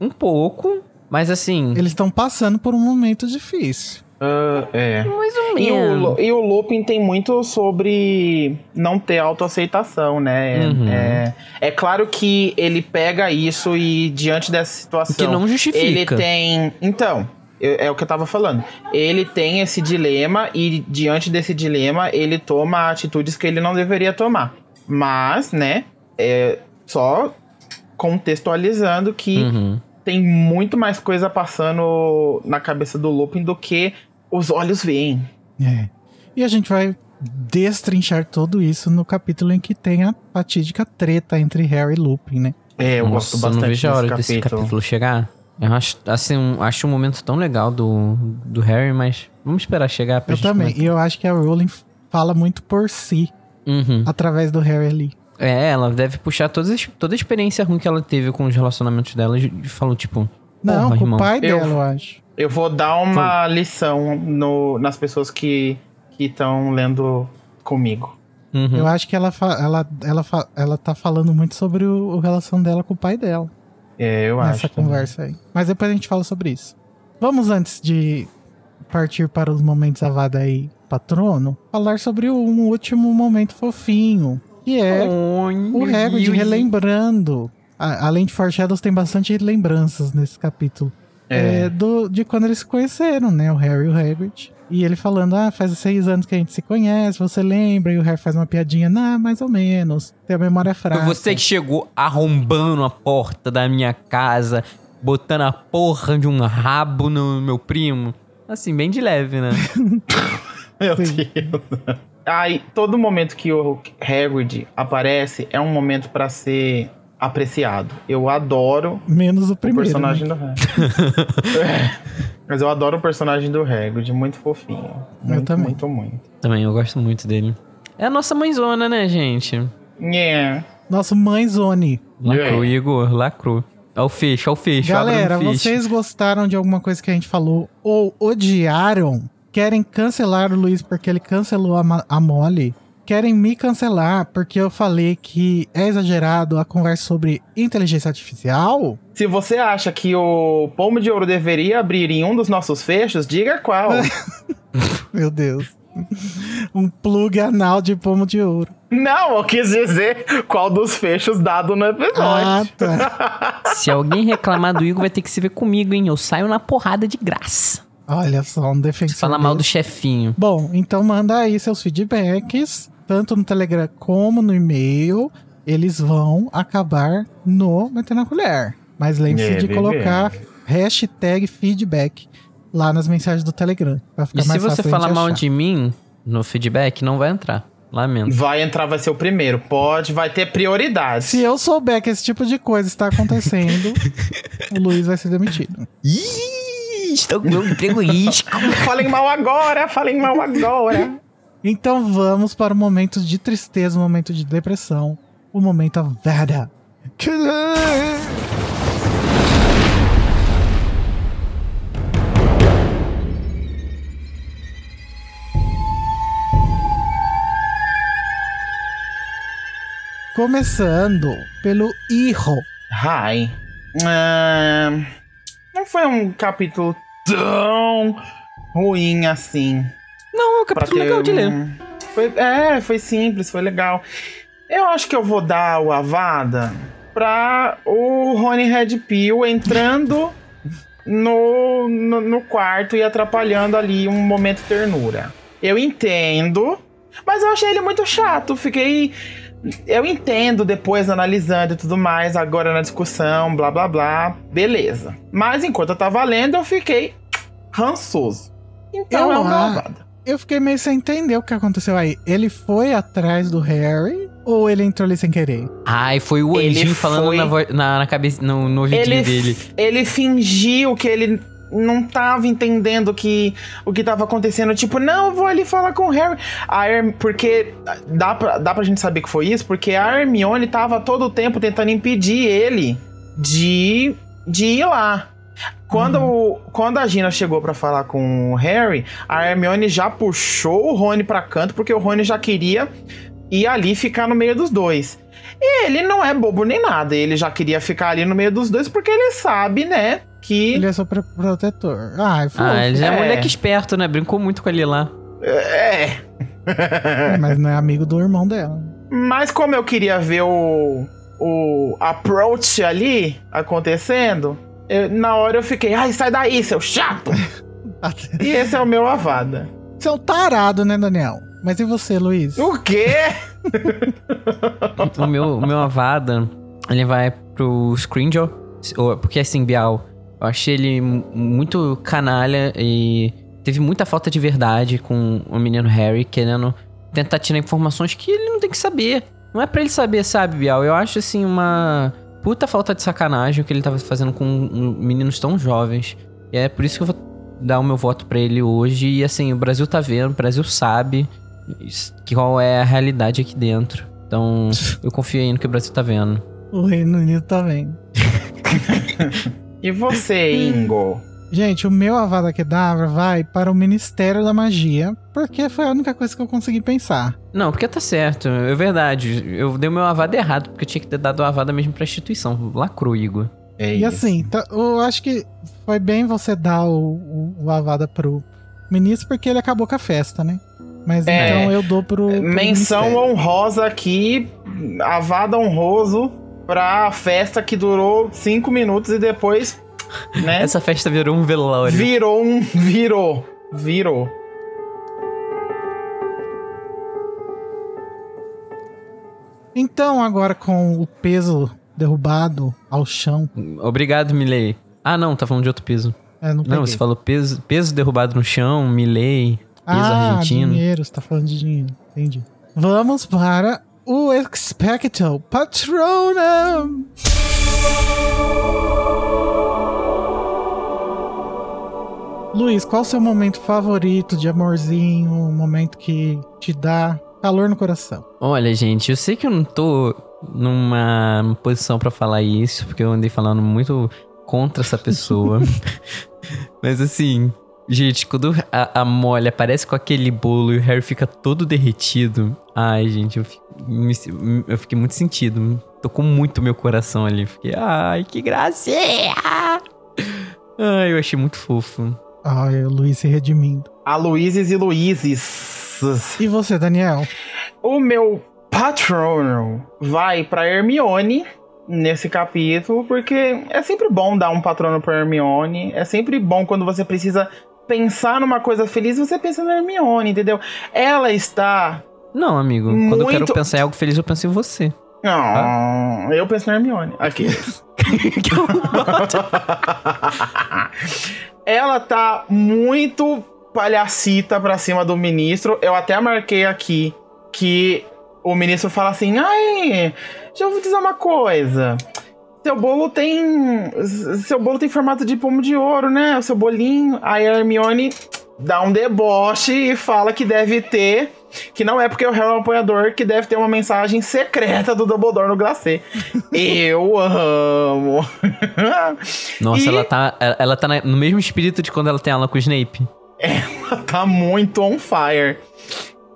Um pouco, mas assim. Eles estão passando por um momento difícil. Ah, é. Mais ou E o, menos. E o Lupin tem muito sobre não ter autoaceitação, né? Uhum. É, é claro que ele pega isso e, diante dessa situação. Que não justifica. Ele tem. Então, é o que eu tava falando. Ele tem esse dilema e, diante desse dilema, ele toma atitudes que ele não deveria tomar. Mas, né? É só contextualizando que Uhum. tem muito mais coisa passando na cabeça do Lupin do que os olhos veem. É. E a gente vai destrinchar tudo isso no capítulo em que tem a fatídica treta entre Harry e Lupin, né? É, eu Nossa, gosto bastante não vejo a hora desse desse capítulo. capítulo chegar. Eu acho, assim, um, acho um momento tão legal do, do Harry, mas vamos esperar chegar pra Eu gente também. comentar. E eu acho que a Rowling fala muito por si, Uhum. através do Harry ali. É, ela deve puxar todas, as- toda a experiência ruim que ela teve com os relacionamentos dela e falou, tipo... Não, "Porra, com irmão." o pai Eu- dela, eu acho. Eu vou dar uma lição no, nas pessoas que estão lendo comigo. Uhum. Eu acho que ela, fa- ela, ela, fa- ela tá falando muito sobre o, o relação dela com o pai dela. É, eu nessa acho. também. conversa aí. Mas depois a gente fala sobre isso. Vamos, antes de partir para os momentos Avada aí, patrono, falar sobre um último momento fofinho, que é o Hagrid relembrando. A- além de Foreshadows, tem bastante lembranças nesse capítulo. É. É, do, de quando eles se conheceram, né? O Harry e o Hagrid. E ele falando, ah, faz seis anos que a gente se conhece, você lembra? E o Harry faz uma piadinha, não, mais ou menos. Tem a memória fraca. Foi você que chegou arrombando a porta da minha casa, botando a porra de um rabo no meu primo. Assim, bem de leve, né? [LAUGHS] Meu Sim. Deus. Aí, todo momento que o Hagrid aparece é um momento pra ser apreciado. Eu adoro Menos o o primeiro. personagem né? do Hagrid. [LAUGHS] É. Mas eu adoro o personagem do Hagrid, muito fofinho. Muito, também. muito, muito. Também, eu gosto muito dele. É a nossa mãezona, né, gente? Yeah. Nosso mãezone. Lacrou, Igor, lacrou. Ao fecho, ao fecho. Galera, fecho. vocês gostaram de alguma coisa que a gente falou ou odiaram? Querem cancelar o Luiz porque ele cancelou a, a Molly? Querem me cancelar porque eu falei que é exagerado a conversa sobre inteligência artificial? Se você acha que o Pomo de Ouro deveria abrir em um dos nossos fechos, diga qual. [LAUGHS] Meu Deus. Um plug anal de pomo de ouro. Não, eu quis dizer qual dos fechos dado no Ah, episódio. tá. [LAUGHS] Se alguém reclamar do Igor, vai ter que se ver comigo, hein? Eu saio na porrada de graça. Olha só, um defensor. Fala mal do chefinho. Bom, então manda aí seus feedbacks tanto no Telegram como no e-mail, eles vão acabar no Metendo na Colher. Mas lembre-se É, de colocar hashtag feedback lá nas mensagens do Telegram. Pra ficar E se mais você fácil a falar mal de mim no feedback, não vai entrar. Lamento. Vai entrar, vai ser o primeiro. Pode, vai ter prioridade. Se eu souber que esse tipo de coisa está acontecendo, [LAUGHS] o Luiz vai ser demitido. Ih, estou com meu emprego risco. Falem mal agora, falem mal agora. Então vamos para o momento de tristeza, o momento de depressão, o momento Avada. Começando pelo Iho. Ai. ah, não foi um capítulo tão ruim assim. Não, é um capítulo ter legal de ler. um- Foi, é, foi simples, foi legal. Eu acho que eu vou dar o Avada pra o Rony Red Pill entrando no, no, no quarto e atrapalhando ali um momento de ternura. Eu entendo, mas eu achei ele muito chato. Fiquei. Eu entendo depois analisando e tudo mais, agora na discussão, blá blá blá. Beleza. Mas enquanto eu tava lendo, eu fiquei rançoso. Então Eu é uma a- Avada. Eu fiquei meio sem entender o que aconteceu aí. Ele foi atrás do Harry ou ele entrou ali sem querer? Ai, foi o Ele anjinho falando foi- na, vo- na, na cabeça, no, no ouvidinho ele, dele. ele fingiu que ele não tava entendendo que, o que tava acontecendo. Tipo, não, eu vou ali falar com o Harry. A Herm- porque dá pra, dá pra gente saber que foi isso, porque a Hermione tava todo o tempo tentando impedir ele de, de ir lá. Quando, o- quando a Gina chegou pra falar com o Harry, a Hermione já puxou o Rony pra canto, porque o Rony já queria ir ali ficar no meio dos dois. E ele não é bobo nem nada, ele já queria ficar ali no meio dos dois porque ele sabe, né, que Ele é super protetor. Ai, fofo. Ah, ele já é É. moleque esperto, né? Brincou muito com ele lá. é. É, mas não é amigo do irmão dela. Mas como eu queria ver o o approach ali acontecendo, eu- na hora eu fiquei, ai, sai daí, seu chato. e esse é o meu avada. Você é um tarado, né, Daniel? Mas e você, Luiz? O quê? [LAUGHS] o meu, o meu Avada, ele vai pro Scringeour, ou- porque assim, Bial, eu achei ele mu- muito canalha e teve muita falta de verdade com o menino Harry querendo tentar tirar informações que ele não tem que saber. Não é pra ele saber, sabe, Bial? Eu acho assim uma puta falta de sacanagem o que ele tava fazendo com meninos tão jovens. E é por isso que eu vou dar o meu voto pra ele hoje. E assim, o Brasil tá vendo, o Brasil sabe qual é a realidade aqui dentro. Então, eu confio aí no que o Brasil tá vendo. O Reino Unido tá vendo. [LAUGHS] E você, Ingo? Gente, o meu Avada Kedavra vai para o Ministério da Magia, porque foi a única coisa que eu consegui pensar. Não, porque tá certo, é verdade. Eu dei o meu avada errado, porque eu tinha que ter dado o avada mesmo pra instituição. Lacrou, Igor. É E isso. assim, tá- eu acho que foi bem você dar o, o, o Avada pro ministro, porque ele acabou com a festa, né? Mas É. então eu dou pro. pro Menção ministério. honrosa aqui, avada honroso pra festa que durou cinco minutos e depois, né? [LAUGHS] Essa festa virou um velório. Virou um. Virou. Virou. Então, agora com o peso derrubado ao chão. Obrigado, Milley. Ah, não, tá falando de outro peso. É, não, Não, você falou peso, peso derrubado no chão, Milley, peso ah, argentino. dinheiro, você tá falando de dinheiro. Entendi. Vamos para o Expecto Patronum. Luiz, qual o seu momento favorito de amorzinho? Um momento que te dá calor no coração? Olha, gente, eu sei que eu não tô numa posição pra falar isso, porque eu andei falando muito contra essa pessoa. [LAUGHS] Mas assim, gente, quando a, a Molly aparece com aquele bolo e o Harry fica todo derretido, ai, gente, eu, fi- me- eu fiquei muito sentido. Tocou muito meu coração ali. Fiquei, ai, que gracinha! Ai, eu achei muito fofo. Ai, o Luiz se redimindo. A Luizes e Luizes. E você, Daniel? O meu patrono vai pra Hermione nesse capítulo, porque é sempre bom dar um patrono pra Hermione. É sempre bom quando você precisa pensar numa coisa feliz, você pensa na Hermione, entendeu? Ela está Não, amigo. Quando eu quero Muito- pensar em algo feliz, eu penso em você. Não, eu penso na Hermione. Aqui. [LAUGHS] [LAUGHS] Ela tá muito palhacita pra cima do ministro. Eu até marquei aqui que o ministro fala assim: ai, deixa eu vou dizer uma coisa. Seu bolo tem. Seu bolo tem formato de pomo de ouro, né? O seu bolinho. Aí a Hermione dá um deboche e fala que deve ter. Que não é porque o Harry é um apoiador que deve ter uma mensagem secreta do Dumbledore no glacê. [LAUGHS] Eu amo. Nossa, E- ela tá, ela tá no mesmo espírito de quando ela tem aula com o Snape. Ela tá muito on fire.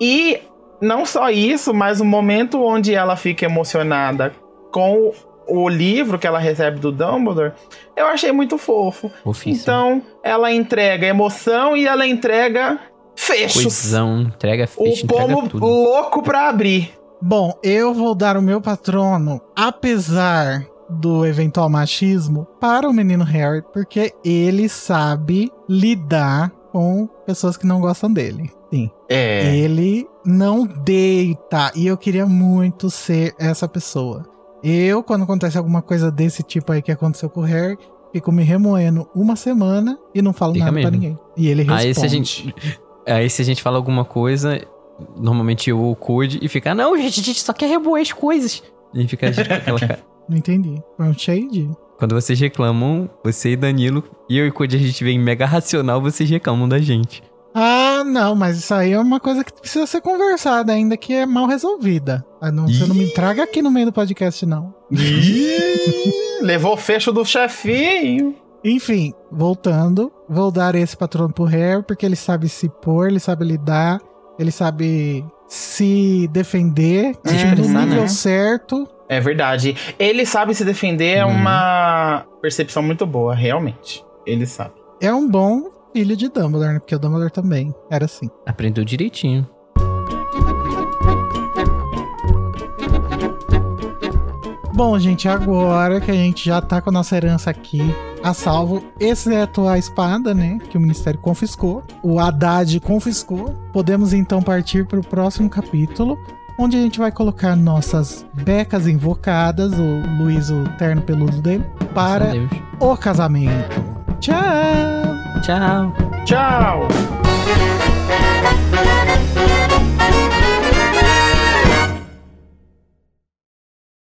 E não só isso, mas o momento onde ela fica emocionada com o livro que ela recebe do Dumbledore, eu achei muito fofo. Fofíssimo. Então, ela entrega emoção e ela entrega fechos. Coisão, entrega O fecha, entrega pomo tudo. louco pra abrir. Bom, eu vou dar o meu patrono, apesar do eventual machismo, para o menino Harry, porque ele sabe lidar com pessoas que não gostam dele. Sim. É. Ele não deita. E eu queria muito ser essa pessoa. Eu, quando acontece alguma coisa desse tipo aí que aconteceu com o Harry, fico me remoendo uma semana e não falo Fica nada pra mesmo. ninguém. E ele responde. Aí se a gente. Aí se a gente fala alguma coisa, normalmente eu cuide e fica, não, gente, a gente só quer remoer as coisas. E fica a gente com aquela cara. [LAUGHS] Não entendi. Foi um shade. Quando vocês reclamam, você e Danilo, e eu e Code a gente vem mega racional, vocês reclamam da gente. Ah, não, mas isso aí é uma coisa que precisa ser conversada ainda, que é mal resolvida. Ah, não, você não me traga aqui no meio do podcast, não. Ih, Levou o fecho do chefinho. Enfim, voltando, vou dar esse patrono pro Harry, porque ele sabe se pôr, ele sabe lidar, ele sabe se defender Se no expressar, nível né? certo. É verdade. Ele sabe se defender, é Uhum. uma percepção muito boa, realmente. Ele sabe. É um bom filho de Dumbledore, né? Porque o Dumbledore também era assim. Aprendeu direitinho. Bom, gente, agora que a gente já tá com a nossa herança aqui a salvo, exceto a espada, né? Que o Ministério confiscou, o Haddad confiscou, podemos então partir para o próximo capítulo, onde a gente vai colocar nossas becas invocadas, o Luiz, o terno peludo dele, para o casamento. Tchau! Tchau. Tchau!